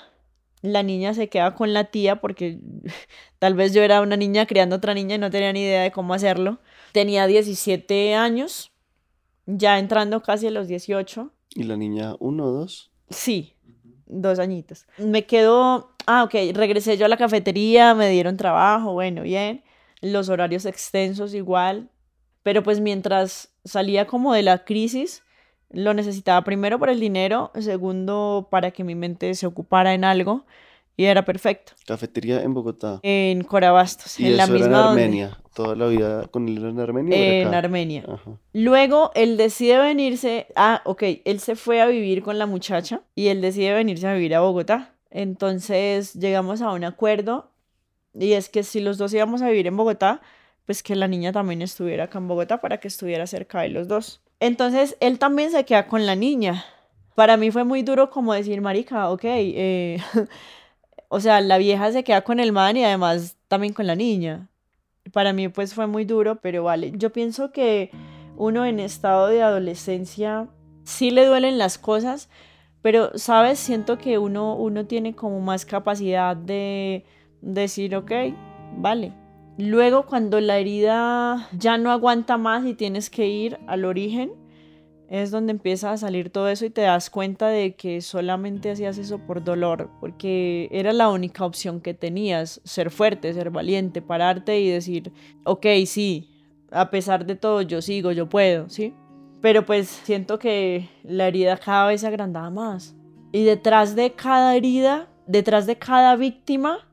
la niña se queda con la tía porque tal vez yo era una niña criando otra niña y no tenía ni idea de cómo hacerlo. Tenía 17 años, ya entrando casi a los 18. ¿Y la niña uno o dos? Sí, dos añitos. Me quedo, ah, ok, regresé yo a la cafetería, me dieron trabajo, bueno, bien. Los horarios extensos igual. Pero pues mientras salía como de la crisis, lo necesitaba primero por el dinero, segundo para que mi mente se ocupara en algo y era perfecto. Cafetería en Bogotá. En Corabastos, ¿Y en la misma era en Armenia. Toda la vida con él en Armenia. En Armenia. Luego él decide venirse, ah, ok, él se fue a vivir con la muchacha y él decide venirse a vivir a Bogotá. Entonces llegamos a un acuerdo y es que si los dos íbamos a vivir en Bogotá, pues que la niña también estuviera acá en Bogotá para que estuviera cerca de los dos. Entonces él también se queda con la niña. Para mí fue muy duro como decir, marica, ok, eh, o sea, la vieja se queda con el man y además también con la niña. Para mí pues fue muy duro, pero vale. Yo pienso que uno en estado de adolescencia sí le duelen las cosas, pero, ¿sabes? Siento que uno, uno tiene como más capacidad de decir, ok, vale. Luego, cuando la herida ya no aguanta más y tienes que ir al origen, es donde empieza a salir todo eso y te das cuenta de que solamente hacías eso por dolor, porque era la única opción que tenías, ser fuerte, ser valiente, pararte y decir, ok, sí, a pesar de todo, yo sigo, yo puedo, ¿sí? Pero pues siento que la herida cada vez se agrandaba más. Y detrás de cada herida, detrás de cada víctima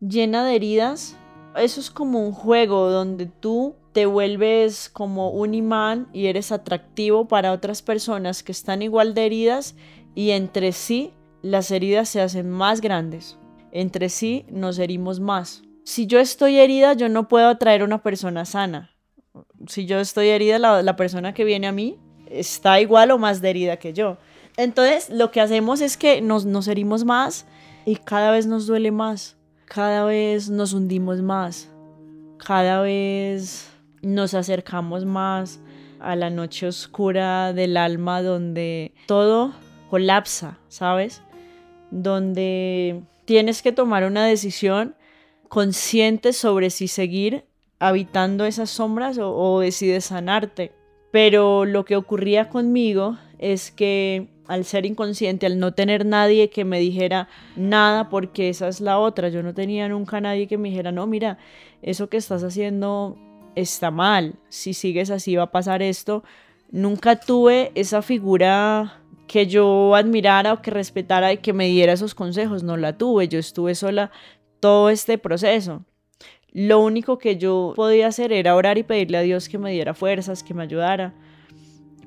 llena de heridas, eso es como un juego donde tú te vuelves como un imán y eres atractivo para otras personas que están igual de heridas y entre sí las heridas se hacen más grandes. Entre sí nos herimos más. Si yo estoy herida, yo no puedo atraer a una persona sana si yo estoy herida, la, persona que viene a mí está igual o más de herida que yo. Entonces, lo que hacemos es que nos, nos herimos más y cada vez nos duele más, cada vez nos hundimos más, cada vez nos acercamos más a la noche oscura del alma donde todo colapsa, ¿sabes? Donde tienes que tomar una decisión consciente sobre si seguir habitando esas sombras o, decides sanarte. Pero lo que ocurría conmigo es que al ser inconsciente, al no tener nadie que me dijera nada, porque esa es la otra, yo no tenía nunca nadie que me dijera, no, mira, eso que estás haciendo está mal, si sigues así va a pasar esto. Nunca tuve esa figura que yo admirara o que respetara y que me diera esos consejos, no la tuve, yo estuve sola todo este proceso. Lo único que yo podía hacer era orar y pedirle a Dios que me diera fuerzas, que me ayudara.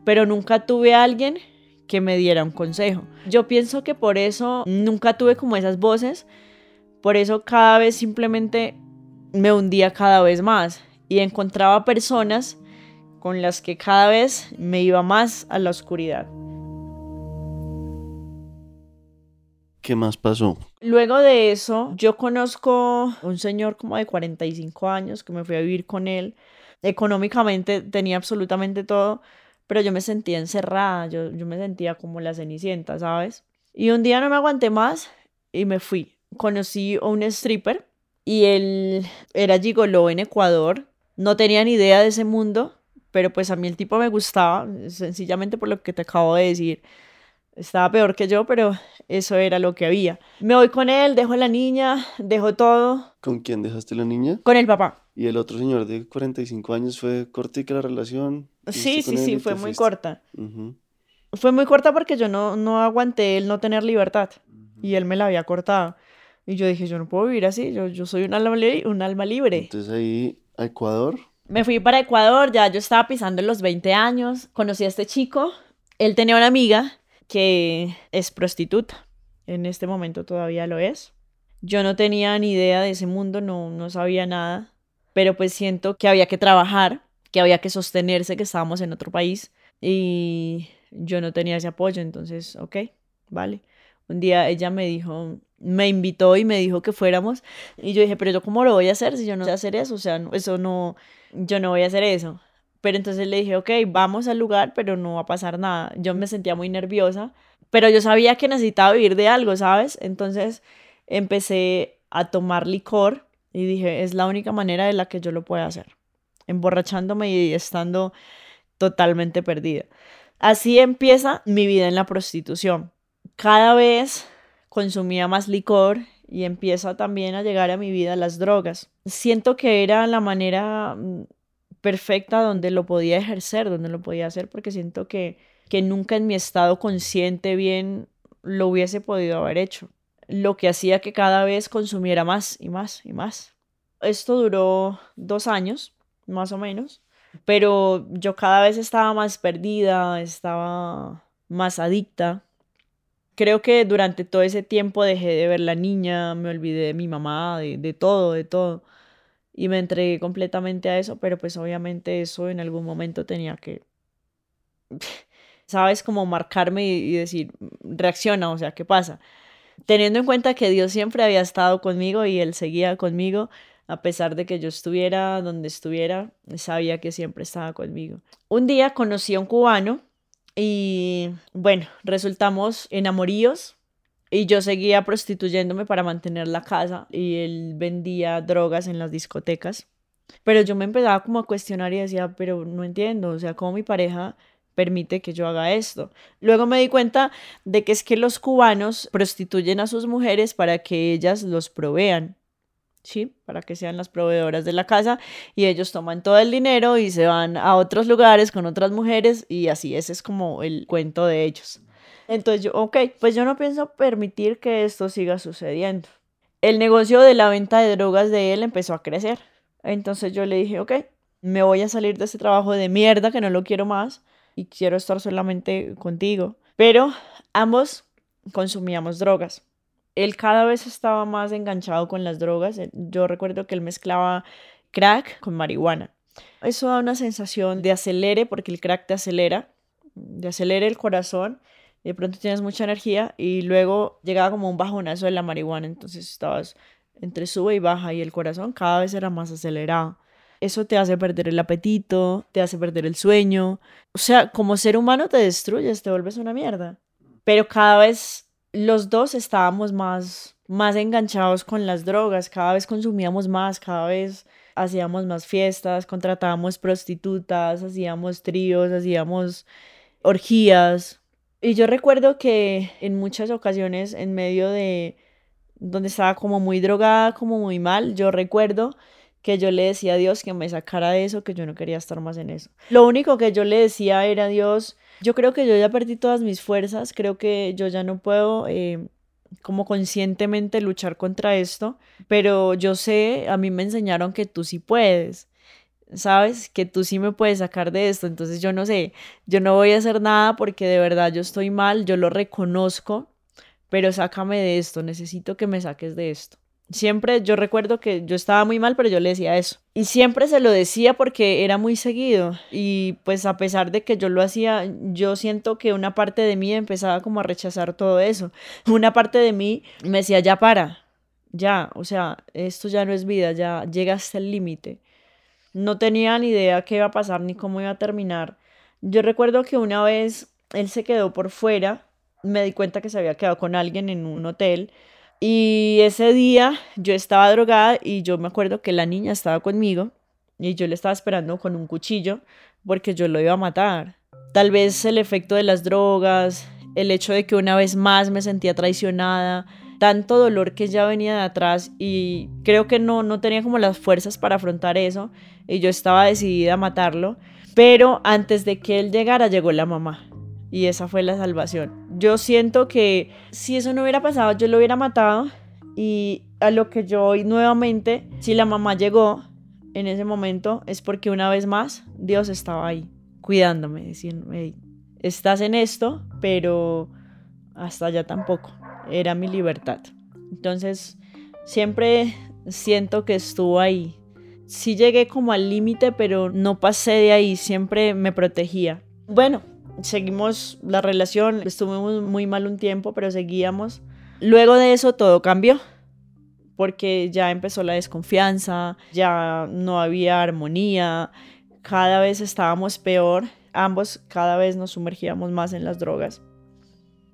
Pero nunca tuve a alguien que me diera un consejo. Yo pienso que por eso nunca tuve como esas voces. Por eso cada vez simplemente me hundía cada vez más y encontraba personas con las que cada vez me iba más a la oscuridad. ¿Qué más pasó? Luego de eso, yo conozco un señor como de 45 años que me fui a vivir con él. Económicamente tenía absolutamente todo, pero yo me sentía encerrada, yo, yo me sentía como la cenicienta, ¿sabes? Y un día no me aguanté más y me fui. Conocí a un stripper y él era gigolo en Ecuador. No tenía ni idea de ese mundo, pero pues a mí el tipo me gustaba, sencillamente por lo que te acabo de decir. Estaba peor que yo, pero eso era lo que había. Me voy con él, dejo a la niña, dejo todo. ¿Con quién dejaste la niña? Con el papá. ¿Y el otro señor de 45 años fue cortica la relación? Sí, sí, sí, fue muy corta. Fue muy corta porque yo no, no aguanté el no tener libertad y él me la había cortado. Y yo dije, yo no puedo vivir así, yo, yo soy un alma, un alma libre. Entonces ahí, a Ecuador. Me fui para Ecuador, ya yo estaba pisando los 20 años, conocí a este chico, él tenía una amiga que es prostituta. En este momento todavía lo es. Yo no tenía ni idea de ese mundo, no, no sabía nada, pero pues siento que había que trabajar, que había que sostenerse, que estábamos en otro país y yo no tenía ese apoyo, entonces, ok, vale. Un día ella me dijo, me invitó y me dijo que fuéramos y yo dije, pero yo cómo lo voy a hacer si yo no sé hacer eso, o sea, eso no, yo no voy a hacer eso. Pero entonces le dije, ok, vamos al lugar, pero no va a pasar nada. Yo me sentía muy nerviosa, pero yo sabía que necesitaba vivir de algo, ¿sabes? Entonces empecé a tomar licor y dije, es la única manera de la que yo lo puedo hacer, emborrachándome y estando totalmente perdida. Así empieza mi vida en la prostitución. Cada vez consumía más licor y empieza también a llegar a mi vida las drogas. Siento que era la manera mm, perfecta donde lo podía ejercer, donde lo podía hacer, porque siento que, que nunca en mi estado consciente bien lo hubiese podido haber hecho. Lo que hacía que cada vez consumiera más y más y más. Esto duró dos años, más o menos, pero yo cada vez estaba más perdida, estaba más adicta. Creo que durante todo ese tiempo dejé de ver la niña, me olvidé de mi mamá, de, de todo, de todo. Y me entregué completamente a eso, pero pues obviamente eso en algún momento tenía que, ¿sabes? Como marcarme y, decir, reacciona, o sea, ¿qué pasa? Teniendo en cuenta que Dios siempre había estado conmigo y Él seguía conmigo, a pesar de que yo estuviera donde estuviera, sabía que siempre estaba conmigo. Un día conocí a un cubano y bueno, resultamos enamoríos y yo seguía prostituyéndome para mantener la casa y él vendía drogas en las discotecas. Pero yo me empezaba como a cuestionar y decía, pero no entiendo, o sea, ¿cómo mi pareja permite que yo haga esto? Luego me di cuenta de que es que los cubanos prostituyen a sus mujeres para que ellas los provean. ¿sí? Para que sean las proveedoras de la casa y ellos toman todo el dinero y se van a otros lugares con otras mujeres y así, ese es como el cuento de ellos. Entonces yo, ok, pues yo no pienso permitir que esto siga sucediendo. El negocio de la venta de drogas de él empezó a crecer. Entonces yo le dije, ok, me voy a salir de ese trabajo de mierda que no lo quiero más y quiero estar solamente contigo. Pero ambos consumíamos drogas él cada vez estaba más enganchado con las drogas. Eh, yo recuerdo que él mezclaba crack con marihuana. Eso da una sensación de acelere porque el crack te acelera, de acelere el corazón. De pronto tienes mucha energía y luego llegaba como un bajonazo de la marihuana. Entonces estabas entre sube y baja y el corazón cada vez era más acelerado. Eso te hace perder el apetito, te hace perder el sueño. O sea, como ser humano te destruyes, te vuelves una mierda. Pero cada vez los dos estábamos más, más enganchados con las drogas, cada vez consumíamos más, cada vez hacíamos más fiestas, contratábamos prostitutas, hacíamos tríos, hacíamos orgías. Y yo recuerdo que en muchas ocasiones, en medio de donde estaba como muy drogada, como muy mal, yo recuerdo que yo le decía a Dios que me sacara de eso, que yo no quería estar más en eso. Lo único que yo le decía era, Dios, yo creo que yo ya perdí todas mis fuerzas, creo que yo ya no puedo eh, como conscientemente luchar contra esto, pero yo sé, a mí me enseñaron que tú sí puedes. ¿Sabes? Que tú sí me puedes sacar de esto. Entonces yo no sé, yo no voy a hacer nada porque de verdad yo estoy mal, yo lo reconozco, pero sácame de esto, necesito que me saques de esto. Siempre yo recuerdo que yo estaba muy mal, pero yo le decía eso. Y siempre se lo decía porque era muy seguido. Y pues a pesar de que yo lo hacía, yo siento que una parte de mí empezaba como a rechazar todo eso. Una parte de mí me decía, ya para, ya, o sea, esto ya no es vida, ya llega hasta el límite. No tenía ni idea qué iba a pasar ni cómo iba a terminar. Yo recuerdo que una vez él se quedó por fuera, me di cuenta que se había quedado con alguien en un hotel y ese día yo estaba drogada y yo me acuerdo que la niña estaba conmigo y yo le estaba esperando con un cuchillo porque yo lo iba a matar. Tal vez el efecto de las drogas, el hecho de que una vez más me sentía traicionada, tanto dolor que ya venía de atrás y creo que no, no tenía como las fuerzas para afrontar eso y yo estaba decidida a matarlo. Pero antes de que él llegara llegó la mamá y esa fue la salvación. Yo siento que si eso no hubiera pasado, yo lo hubiera matado y a lo que yo hoy nuevamente, si la mamá llegó en ese momento, es porque una vez más Dios estaba ahí, cuidándome, diciéndome, estás en esto, pero hasta allá tampoco, era mi libertad. Entonces, siempre siento que estuvo ahí. Sí llegué como al límite, pero no pasé de ahí, siempre me protegía. Bueno, seguimos la relación, estuvimos muy mal un tiempo, pero seguíamos. Luego de eso todo cambió, porque ya empezó la desconfianza, ya no había armonía, cada vez estábamos peor, ambos cada vez nos sumergíamos más en las drogas.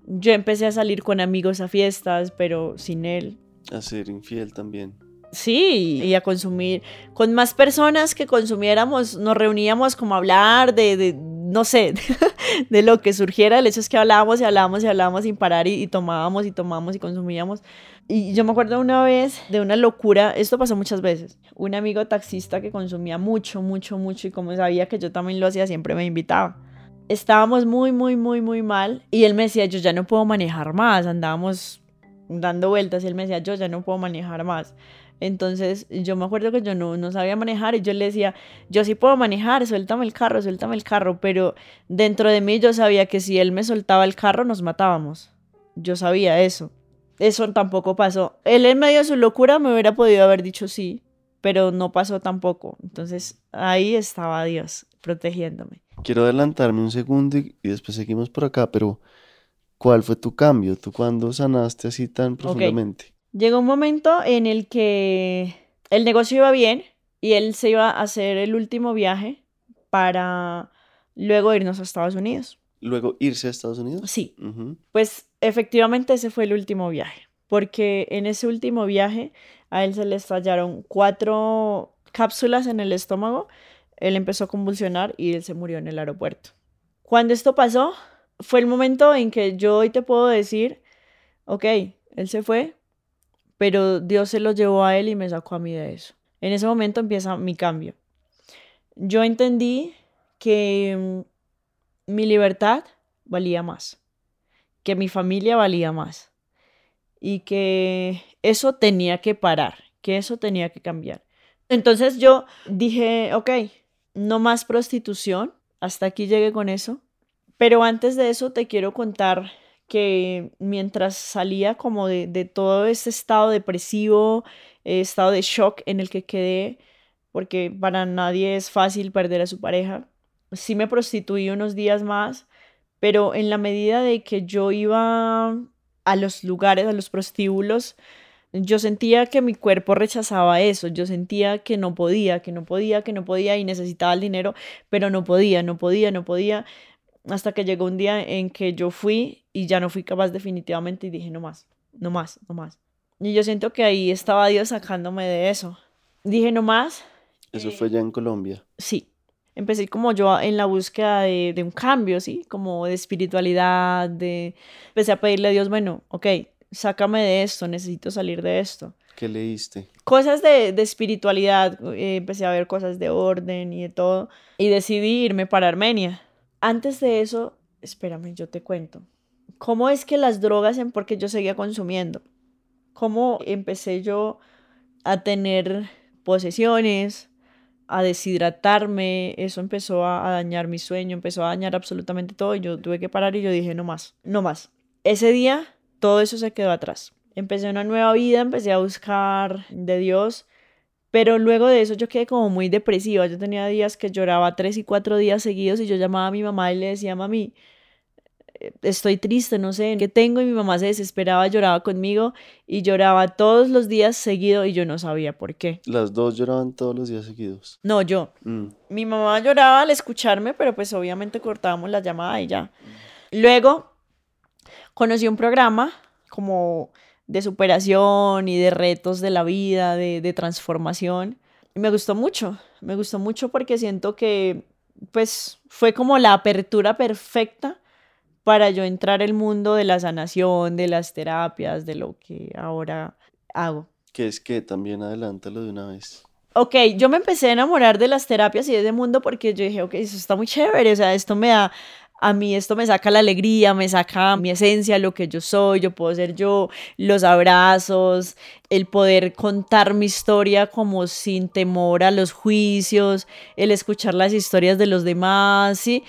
Yo empecé a salir con amigos a fiestas, pero sin él. A ser infiel también. Sí, y a consumir con más personas que consumiéramos, nos reuníamos como a hablar de, no sé, de lo que surgiera. El hecho es que hablábamos y hablábamos y hablábamos sin parar y, tomábamos y tomábamos y consumíamos. Y yo me acuerdo una vez de una locura, esto pasó muchas veces, un amigo taxista que consumía mucho, mucho, mucho y como sabía que yo también lo hacía, siempre me invitaba. Estábamos muy, muy, muy, muy mal y él me decía, yo ya no puedo manejar más, andábamos dando vueltas y él me decía, yo ya no puedo manejar más. Entonces yo me acuerdo que yo no, no sabía manejar y yo le decía, yo sí puedo manejar, suéltame el carro, suéltame el carro, pero dentro de mí yo sabía que si él me soltaba el carro nos matábamos. yo sabía eso. Eso tampoco pasó. Él en medio de su locura me hubiera podido haber dicho sí, pero no pasó tampoco. Entonces ahí estaba Dios protegiéndome. Quiero adelantarme un segundo y, después seguimos por acá, pero ¿cuál fue tu cambio? ¿Tú cuándo sanaste así tan profundamente? Llegó un momento en el que el negocio iba bien y él se iba a hacer el último viaje para luego irnos a Estados Unidos. ¿Luego irse a Estados Unidos? Sí. Pues efectivamente ese fue el último viaje, porque en ese último viaje a él se le estallaron cuatro cápsulas en el estómago, él empezó a convulsionar y él se murió en el aeropuerto. Cuando esto pasó, fue el momento en que yo hoy te puedo decir, ok, él se fue, pero Dios se lo llevó a él y me sacó a mí de eso. En ese momento empieza mi cambio. Yo entendí que mm, mi libertad valía más, que mi familia valía más y que eso tenía que parar, que eso tenía que cambiar. Entonces yo dije, ok, no más prostitución, hasta aquí llegué con eso, pero antes de eso te quiero contar que mientras salía como de, todo ese estado depresivo, eh, estado de shock en el que quedé, porque para nadie es fácil perder a su pareja, sí me prostituí unos días más, pero en la medida de que yo iba a los lugares, a los prostíbulos, yo sentía que mi cuerpo rechazaba eso, yo sentía que no podía, que no podía, que no podía y necesitaba el dinero, pero no podía, no podía, no podía hasta que llegó un día en que yo fui y ya no fui capaz definitivamente y dije, no más, no más, no más. Y yo siento que ahí estaba Dios sacándome de eso. Dije, no más. ¿Eso fue ya en Colombia? Sí. Empecé como yo en la búsqueda de, de un cambio, ¿sí? Como de espiritualidad, de... Empecé a pedirle a Dios, bueno, ok, sácame de esto, necesito salir de esto. ¿Qué leíste? Cosas de, de espiritualidad, eh, empecé a ver cosas de orden y de todo, y decidí irme para Armenia antes de eso, espérame, yo te cuento. ¿Cómo es que las drogas, en porque yo seguía consumiendo? ¿Cómo empecé yo a tener posesiones, a deshidratarme? Eso empezó a, dañar mi sueño, empezó a dañar absolutamente todo y yo tuve que parar y yo dije, no más, no más. Ese día, todo eso se quedó atrás. Empecé una nueva vida, empecé a buscar de Dios pero luego de eso yo quedé como muy depresiva. Yo tenía días que lloraba tres y cuatro días seguidos y yo llamaba a mi mamá y le decía, mami, eh, estoy triste, no sé qué tengo. Y mi mamá se desesperaba, lloraba conmigo y lloraba todos los días seguido y yo no sabía por qué. ¿Las dos lloraban todos los días seguidos? No, yo. Mm. Mi mamá lloraba al escucharme, pero pues obviamente cortábamos la llamada y ya. Luego conocí un programa como de superación y de retos de la vida, de, transformación. Y me gustó mucho, me gustó mucho porque siento que pues fue como la apertura perfecta para yo entrar el mundo de la sanación, de las terapias, de lo que ahora hago. Que es que también adelántalo de una vez. Ok, yo me empecé a enamorar de las terapias y de ese mundo porque yo dije, ok, eso está muy chévere, o sea, esto me da a mí esto me saca la alegría, me saca mi esencia, lo que yo soy, yo puedo ser yo, los abrazos, el poder contar mi historia como sin temor a los juicios, el escuchar las historias de los demás, ¿sí?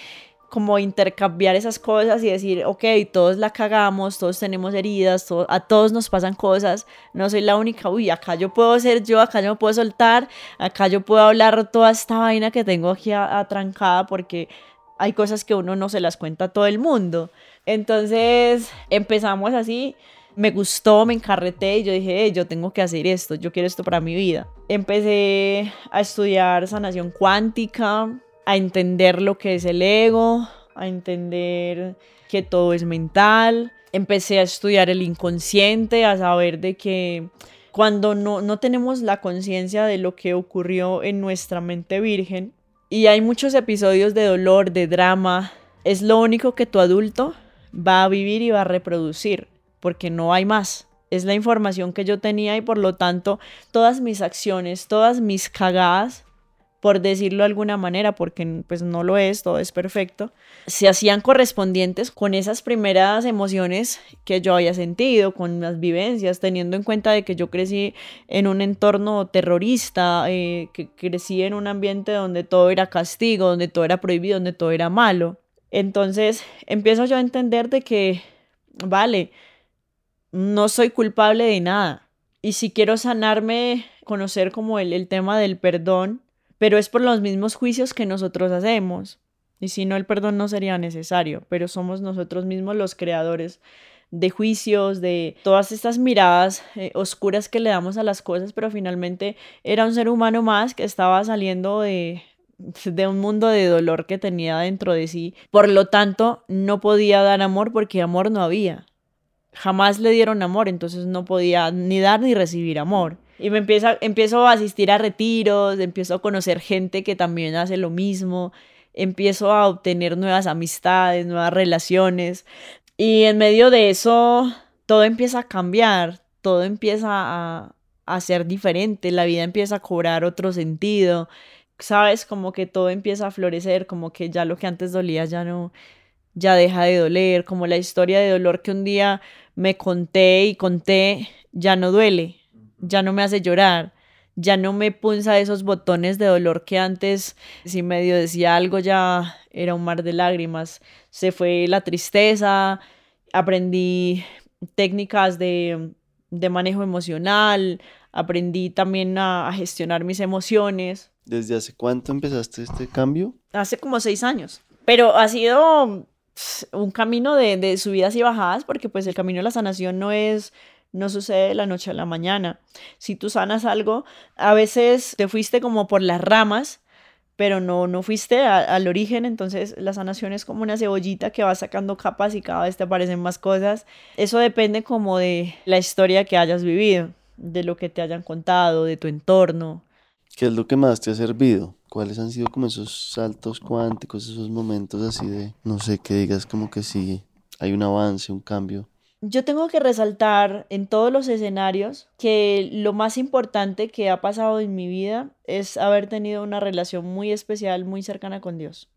como intercambiar esas cosas y decir, ok, todos la cagamos, todos tenemos heridas, a todos nos pasan cosas, no soy la única, uy, acá yo puedo ser yo, acá yo me puedo soltar, acá yo puedo hablar toda esta vaina que tengo aquí atrancada porque hay cosas que uno no se las cuenta a todo el mundo. Entonces empezamos así, me gustó, me encarreté y yo dije, yo tengo que hacer esto, yo quiero esto para mi vida. Empecé a estudiar sanación cuántica, a entender lo que es el ego, a entender que todo es mental. Empecé a estudiar el inconsciente, a saber de que cuando no, no tenemos la conciencia de lo que ocurrió en nuestra mente virgen, y hay muchos episodios de dolor, de drama. Es lo único que tu adulto va a vivir y va a reproducir, porque no hay más. Es la información que yo tenía y por lo tanto todas mis acciones, todas mis cagadas por decirlo de alguna manera, porque pues no lo es, todo es perfecto, se hacían correspondientes con esas primeras emociones que yo había sentido, con las vivencias, teniendo en cuenta de que yo crecí en un entorno terrorista, eh, que crecí en un ambiente donde todo era castigo, donde todo era prohibido, donde todo era malo. Entonces empiezo yo a entender de que, vale, no soy culpable de nada. Y si quiero sanarme, conocer como el, el tema del perdón, pero es por los mismos juicios que nosotros hacemos. Y si no, el perdón no sería necesario, pero somos nosotros mismos los creadores de juicios, de todas estas miradas eh, oscuras que le damos a las cosas, pero finalmente era un ser humano más que estaba saliendo de, de un mundo de dolor que tenía dentro de sí. Por lo tanto, no podía dar amor porque amor no había. Jamás le dieron amor, entonces no podía ni dar ni recibir amor. Y me empieza, empiezo a asistir a retiros, empiezo a conocer gente que también hace lo mismo, empiezo a obtener nuevas amistades, nuevas relaciones. Y en medio de eso, todo empieza a cambiar, todo empieza a, a ser diferente, la vida empieza a cobrar otro sentido. Sabes, como que todo empieza a florecer, como que ya lo que antes dolía ya no, ya deja de doler, como la historia de dolor que un día me conté y conté, ya no duele, ya no me hace llorar ya no me punza esos botones de dolor que antes, si medio decía algo, ya era un mar de lágrimas. Se fue la tristeza, aprendí técnicas de, de manejo emocional, aprendí también a, gestionar mis emociones. ¿Desde hace cuánto empezaste este cambio? Hace como seis años. Pero ha sido un camino de, de subidas y bajadas, porque pues el camino de la sanación no es no sucede de la noche a la mañana. Si tú sanas algo, a veces te fuiste como por las ramas, pero no, no fuiste al origen, entonces la sanación es como una cebollita que va sacando capas y cada vez te aparecen más cosas. Eso depende como de la historia que hayas vivido, de lo que te hayan contado, de tu entorno. ¿Qué es lo que más te ha servido? ¿Cuáles han sido como esos saltos cuánticos, esos momentos así de, no sé, que digas como que sí, hay un avance, un cambio? Yo tengo que resaltar en todos los escenarios que lo más importante que ha pasado en mi vida es haber tenido una relación muy especial, muy cercana con Dios.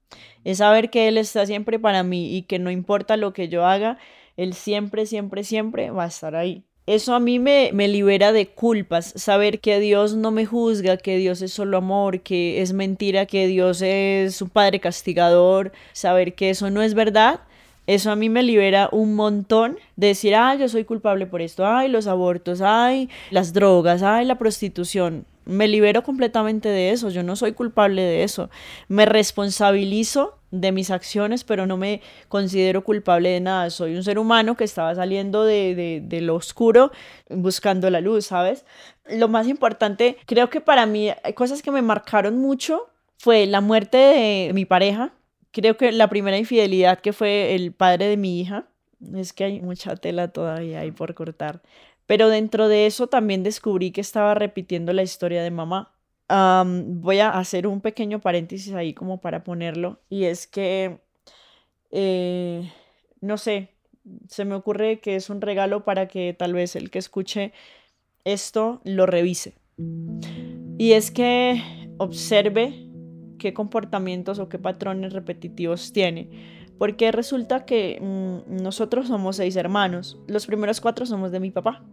Es saber que Él está siempre para mí y que no importa lo que yo haga, Él siempre, siempre, siempre va a estar ahí. Eso a mí me, me libera de culpas, saber que Dios no me juzga, que Dios es solo amor, que es mentira, que Dios es un padre castigador, saber que eso no es verdad eso a mí me libera un montón de decir, ay, yo soy culpable por esto, ay, los abortos, ay, las drogas, ay, la prostitución. Me libero completamente de eso, yo no soy culpable de eso. Me responsabilizo de mis acciones, pero no me considero culpable de nada. Soy un ser humano que estaba saliendo de, de, de lo oscuro buscando la luz, ¿sabes? Lo más importante, creo que para mí, cosas que me marcaron mucho fue la muerte de mi pareja, Creo que la primera infidelidad que fue el padre de mi hija, es que hay mucha tela todavía ahí por cortar, pero dentro de eso también descubrí que estaba repitiendo la historia de mamá. voy a hacer un pequeño paréntesis ahí como para ponerlo, y es que, eh, no sé, se me ocurre que es un regalo para que tal vez el que escuche esto lo revise. Y es que observe qué comportamientos o qué patrones repetitivos tiene. Porque resulta que mm, nosotros somos seis hermanos. Los primeros cuatro somos de mi papá.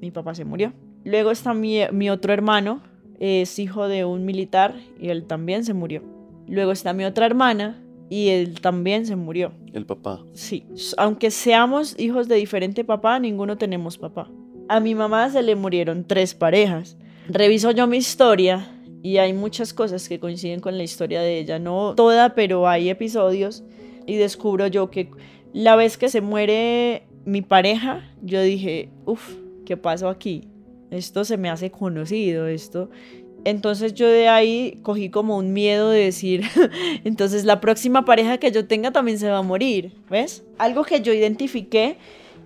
Mi papá se murió. Luego está mi, mi otro hermano, es hijo de un militar y él también se murió. Luego está mi otra hermana y él también se murió. ¿El papá? Sí. Aunque seamos hijos de diferente papá, ninguno tenemos papá. A mi mamá se le murieron tres parejas. Reviso yo mi historia y hay muchas cosas que coinciden con la historia de ella, no toda, pero hay episodios y descubro yo que la vez que se muere mi pareja, yo dije, uff, ¿qué pasó aquí? Esto se me hace conocido, esto. Entonces yo de ahí cogí como un miedo de decir, entonces la próxima pareja que yo tenga también se va a morir, ¿ves? Algo que yo identifiqué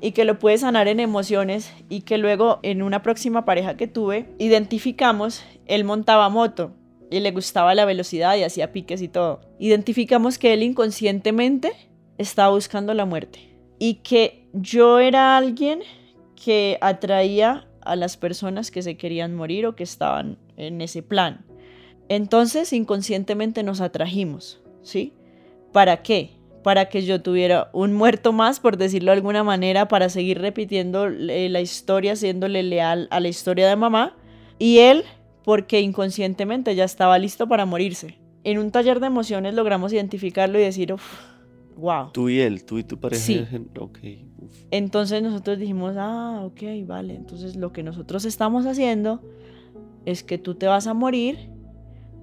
y que lo puede sanar en emociones y que luego en una próxima pareja que tuve identificamos, él montaba moto y le gustaba la velocidad y hacía piques y todo. Identificamos que él inconscientemente estaba buscando la muerte y que yo era alguien que atraía a las personas que se querían morir o que estaban en ese plan. Entonces inconscientemente nos atrajimos, ¿sí? ¿Para qué? para que yo tuviera un muerto más, por decirlo de alguna manera, para seguir repitiendo eh, la historia, siéndole leal a la historia de mamá, y él porque inconscientemente ya estaba listo para morirse. En un taller de emociones logramos identificarlo y decir, wow. Tú y él, tú y tu pareja. Sí. Ok. uf. Entonces nosotros dijimos, ah, ok, vale. Entonces lo que nosotros estamos haciendo es que tú te vas a morir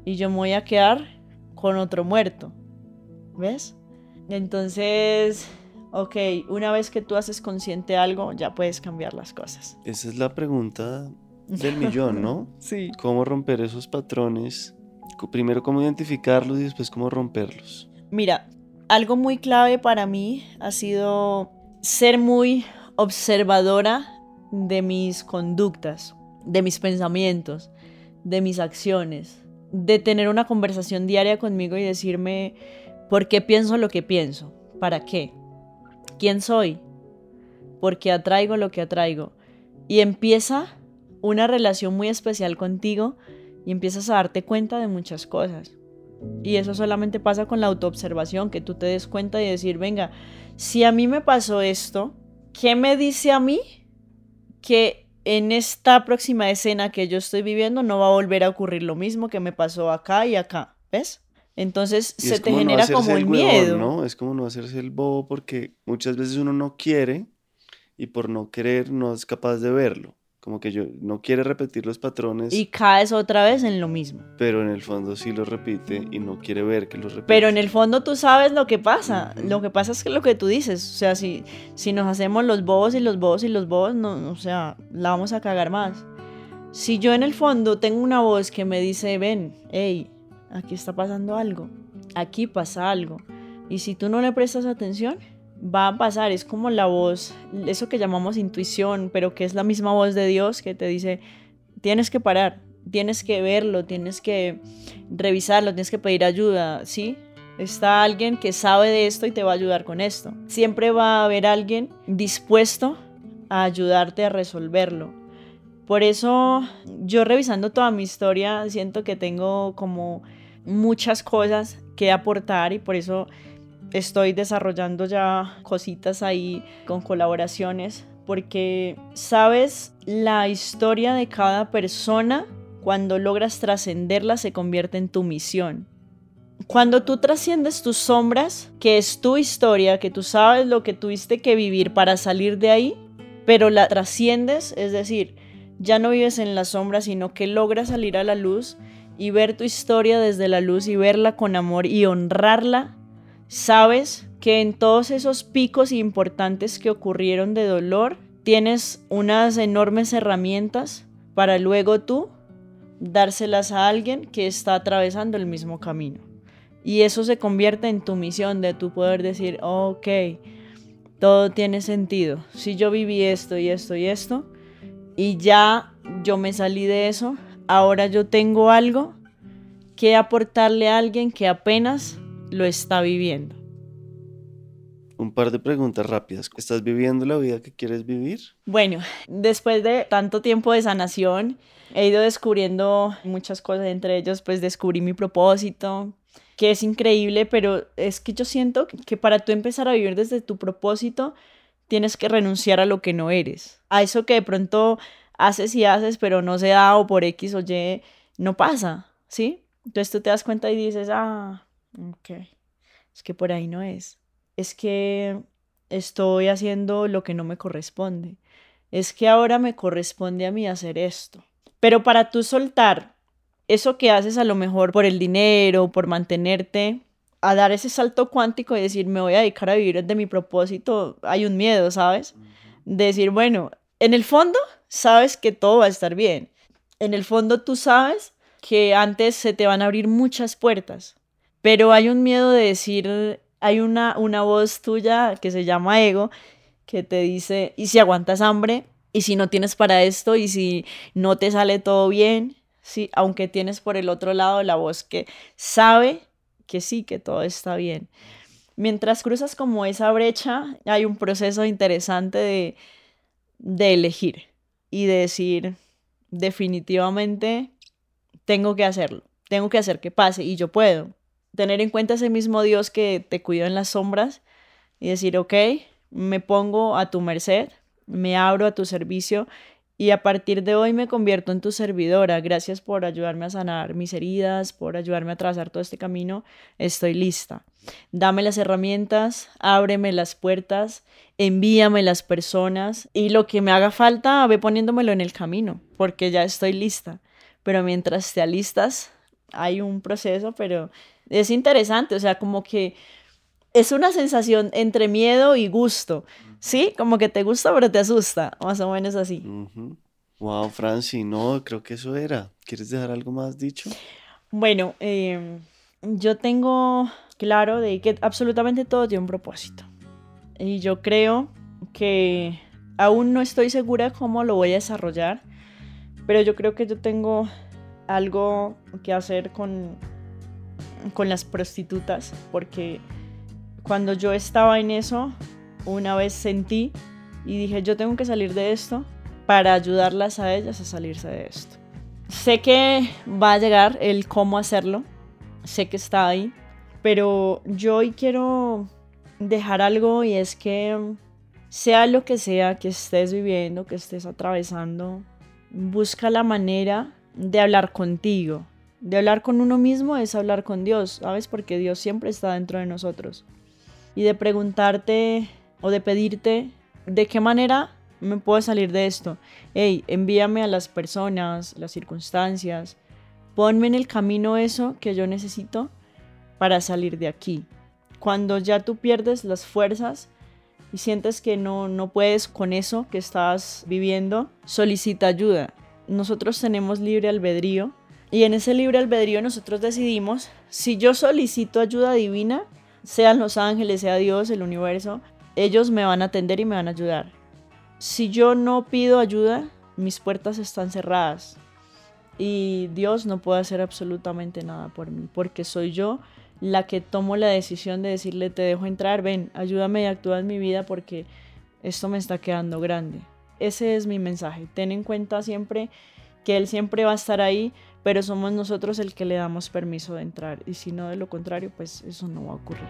y yo me voy a quedar con otro muerto. ¿Ves? Entonces, ok, una vez que tú haces consciente algo, ya puedes cambiar las cosas. Esa es la pregunta del millón, ¿no? Sí. ¿Cómo romper esos patrones? Primero, cómo identificarlos y después cómo romperlos. Mira, algo muy clave para mí ha sido ser muy observadora de mis conductas, de mis pensamientos, de mis acciones, de tener una conversación diaria conmigo y decirme por qué pienso lo que pienso, para qué, quién soy, por qué atraigo lo que atraigo. Y empieza una relación muy especial contigo y empiezas a darte cuenta de muchas cosas. Y eso solamente pasa con la autoobservación, que tú te des cuenta y decir, venga, si a mí me pasó esto, ¿qué me dice a mí que en esta próxima escena que yo estoy viviendo no va a volver a ocurrir lo mismo que me pasó acá y acá? ¿Ves? Entonces Y se te como genera como el huevón, miedo. ¿no? Es como no hacerse el bobo porque muchas veces uno no quiere y por no querer no es capaz de verlo. Como que yo no quiere repetir los patrones, Y caes otra vez en lo mismo. pero en el fondo sí los repite y no quiere ver que los repite. Pero en el fondo tú sabes lo que pasa. Lo que pasa es que lo que tú dices, o sea, si, si nos hacemos los bobos y los bobos y los bobos, no, o sea, la vamos a cagar más. Si yo en el fondo tengo una voz que me dice, ven, hey, aquí está pasando algo, aquí pasa algo, y si tú no le prestas atención, va a pasar, es como la voz, eso que llamamos intuición, pero que es la misma voz de Dios que te dice, tienes que parar, tienes que verlo, tienes que revisarlo, tienes que pedir ayuda, ¿sí? Está alguien que sabe de esto y te va a ayudar con esto. Siempre va a haber alguien dispuesto a ayudarte a resolverlo. Por eso yo revisando toda mi historia siento que tengo como muchas cosas que aportar y por eso estoy desarrollando ya cositas ahí con colaboraciones porque sabes la historia de cada persona cuando logras trascenderla se convierte en tu misión. Cuando tú trasciendes tus sombras, que es tu historia, que tú sabes lo que tuviste que vivir para salir de ahí, pero la trasciendes, es decir, ya no vives en la sombra, sino que logras salir a la luz y ver tu historia desde la luz y verla con amor y honrarla, sabes que en todos esos picos importantes que ocurrieron de dolor, tienes unas enormes herramientas para luego tú dárselas a alguien que está atravesando el mismo camino. Y eso se convierte en tu misión de tu poder decir, ok, todo tiene sentido. Si yo viví esto y esto y esto, y ya yo me salí de eso, ahora yo tengo algo que aportarle a alguien que apenas lo está viviendo. Un par de preguntas rápidas. ¿Estás viviendo la vida que quieres vivir? Bueno, después de tanto tiempo de sanación, he ido descubriendo muchas cosas, entre ellos pues descubrí mi propósito, que es increíble, pero es que yo siento que para tú empezar a vivir desde tu propósito, tienes que renunciar a lo que no eres, a eso que de pronto haces y haces, pero no se da o por X o Y, no pasa, ¿sí? Entonces tú te das cuenta y dices, ah, ok, es que por ahí no es, es que estoy haciendo lo que no me corresponde, es que ahora me corresponde a mí hacer esto. Pero para tú soltar eso que haces a lo mejor por el dinero, por mantenerte, a dar ese salto cuántico y decir, me voy a dedicar a vivir de mi propósito, hay un miedo, ¿sabes? De decir, bueno, en el fondo sabes que todo va a estar bien. En el fondo tú sabes que antes se te van a abrir muchas puertas, pero hay un miedo de decir, hay una, una voz tuya que se llama ego, que te dice, ¿y si aguantas hambre? ¿Y si no tienes para esto? ¿Y si no te sale todo bien? Sí, aunque tienes por el otro lado la voz que sabe que sí, que todo está bien. Mientras cruzas como esa brecha, hay un proceso interesante de, de elegir y de decir, definitivamente tengo que hacerlo, tengo que hacer que pase y yo puedo. Tener en cuenta ese mismo Dios que te cuidó en las sombras y decir, ok, me pongo a tu merced, me abro a tu servicio y a partir de hoy me convierto en tu servidora. Gracias por ayudarme a sanar mis heridas, por ayudarme a trazar todo este camino. Estoy lista. Dame las herramientas, ábreme las puertas, envíame las personas y lo que me haga falta, ve poniéndomelo en el camino, porque ya estoy lista. Pero mientras te alistas, hay un proceso, pero es interesante, o sea, como que es una sensación entre miedo y gusto, ¿sí? Como que te gusta pero te asusta, más o menos así. Wow, Franci, no, creo que eso era. ¿Quieres dejar algo más dicho? Bueno, em, yo tengo claro de que absolutamente todo tiene un propósito. Y yo creo que aún no estoy segura cómo lo voy a desarrollar, pero yo creo que yo tengo algo que hacer con, con las prostitutas, porque cuando yo estaba en eso, una vez sentí y dije, yo tengo que salir de esto para ayudarlas a ellas a salirse de esto. Sé que va a llegar el cómo hacerlo, sé que está ahí, pero yo hoy quiero dejar algo y es que sea lo que sea que estés viviendo, que estés atravesando, busca la manera de hablar contigo. De hablar con uno mismo es hablar con Dios, ¿sabes? Porque Dios siempre está dentro de nosotros y de preguntarte o de pedirte de qué manera me puedo salir de esto. Hey, envíame a las personas, las circunstancias, ponme en el camino eso que yo necesito para salir de aquí. Cuando ya tú pierdes las fuerzas y sientes que no, no puedes con eso que estás viviendo, solicita ayuda. Nosotros tenemos libre albedrío y en ese libre albedrío nosotros decidimos si yo solicito ayuda divina, sean los ángeles, sea Dios, el universo, ellos me van a atender y me van a ayudar. Si yo no pido ayuda, mis puertas están cerradas y Dios no puede hacer absolutamente nada por mí, porque soy yo la que tomo la decisión de decirle, te dejo entrar, ven, ayúdame y actúa en mi vida porque esto me está quedando grande. Ese es mi mensaje. Ten en cuenta siempre que Él siempre va a estar ahí, pero somos nosotros el que le damos permiso de entrar y si no de lo contrario, pues eso no va a ocurrir.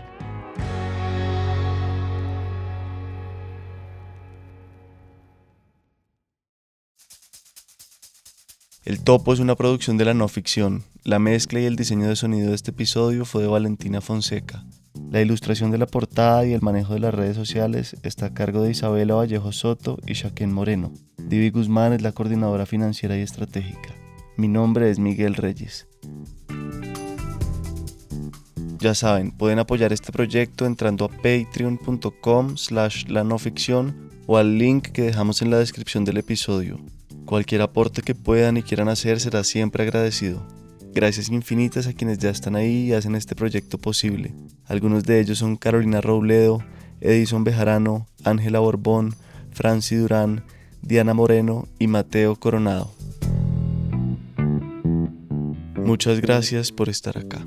El Topo es una producción de la no ficción. La mezcla y el diseño de sonido de este episodio fue de Valentina Fonseca. La ilustración de la portada y el manejo de las redes sociales está a cargo de Isabela Vallejo Soto y Shaquén Moreno. Divi Guzmán es la coordinadora financiera y estratégica. Mi nombre es Miguel Reyes. Ya saben, pueden apoyar este proyecto entrando a patreon.com slash la no ficción o al link que dejamos en la descripción del episodio. Cualquier aporte que puedan y quieran hacer será siempre agradecido. Gracias infinitas a quienes ya están ahí y hacen este proyecto posible. Algunos de ellos son Carolina Robledo, Edison Bejarano, Ángela Borbón, Franci Durán, Diana Moreno y Mateo Coronado. Muchas gracias por estar acá.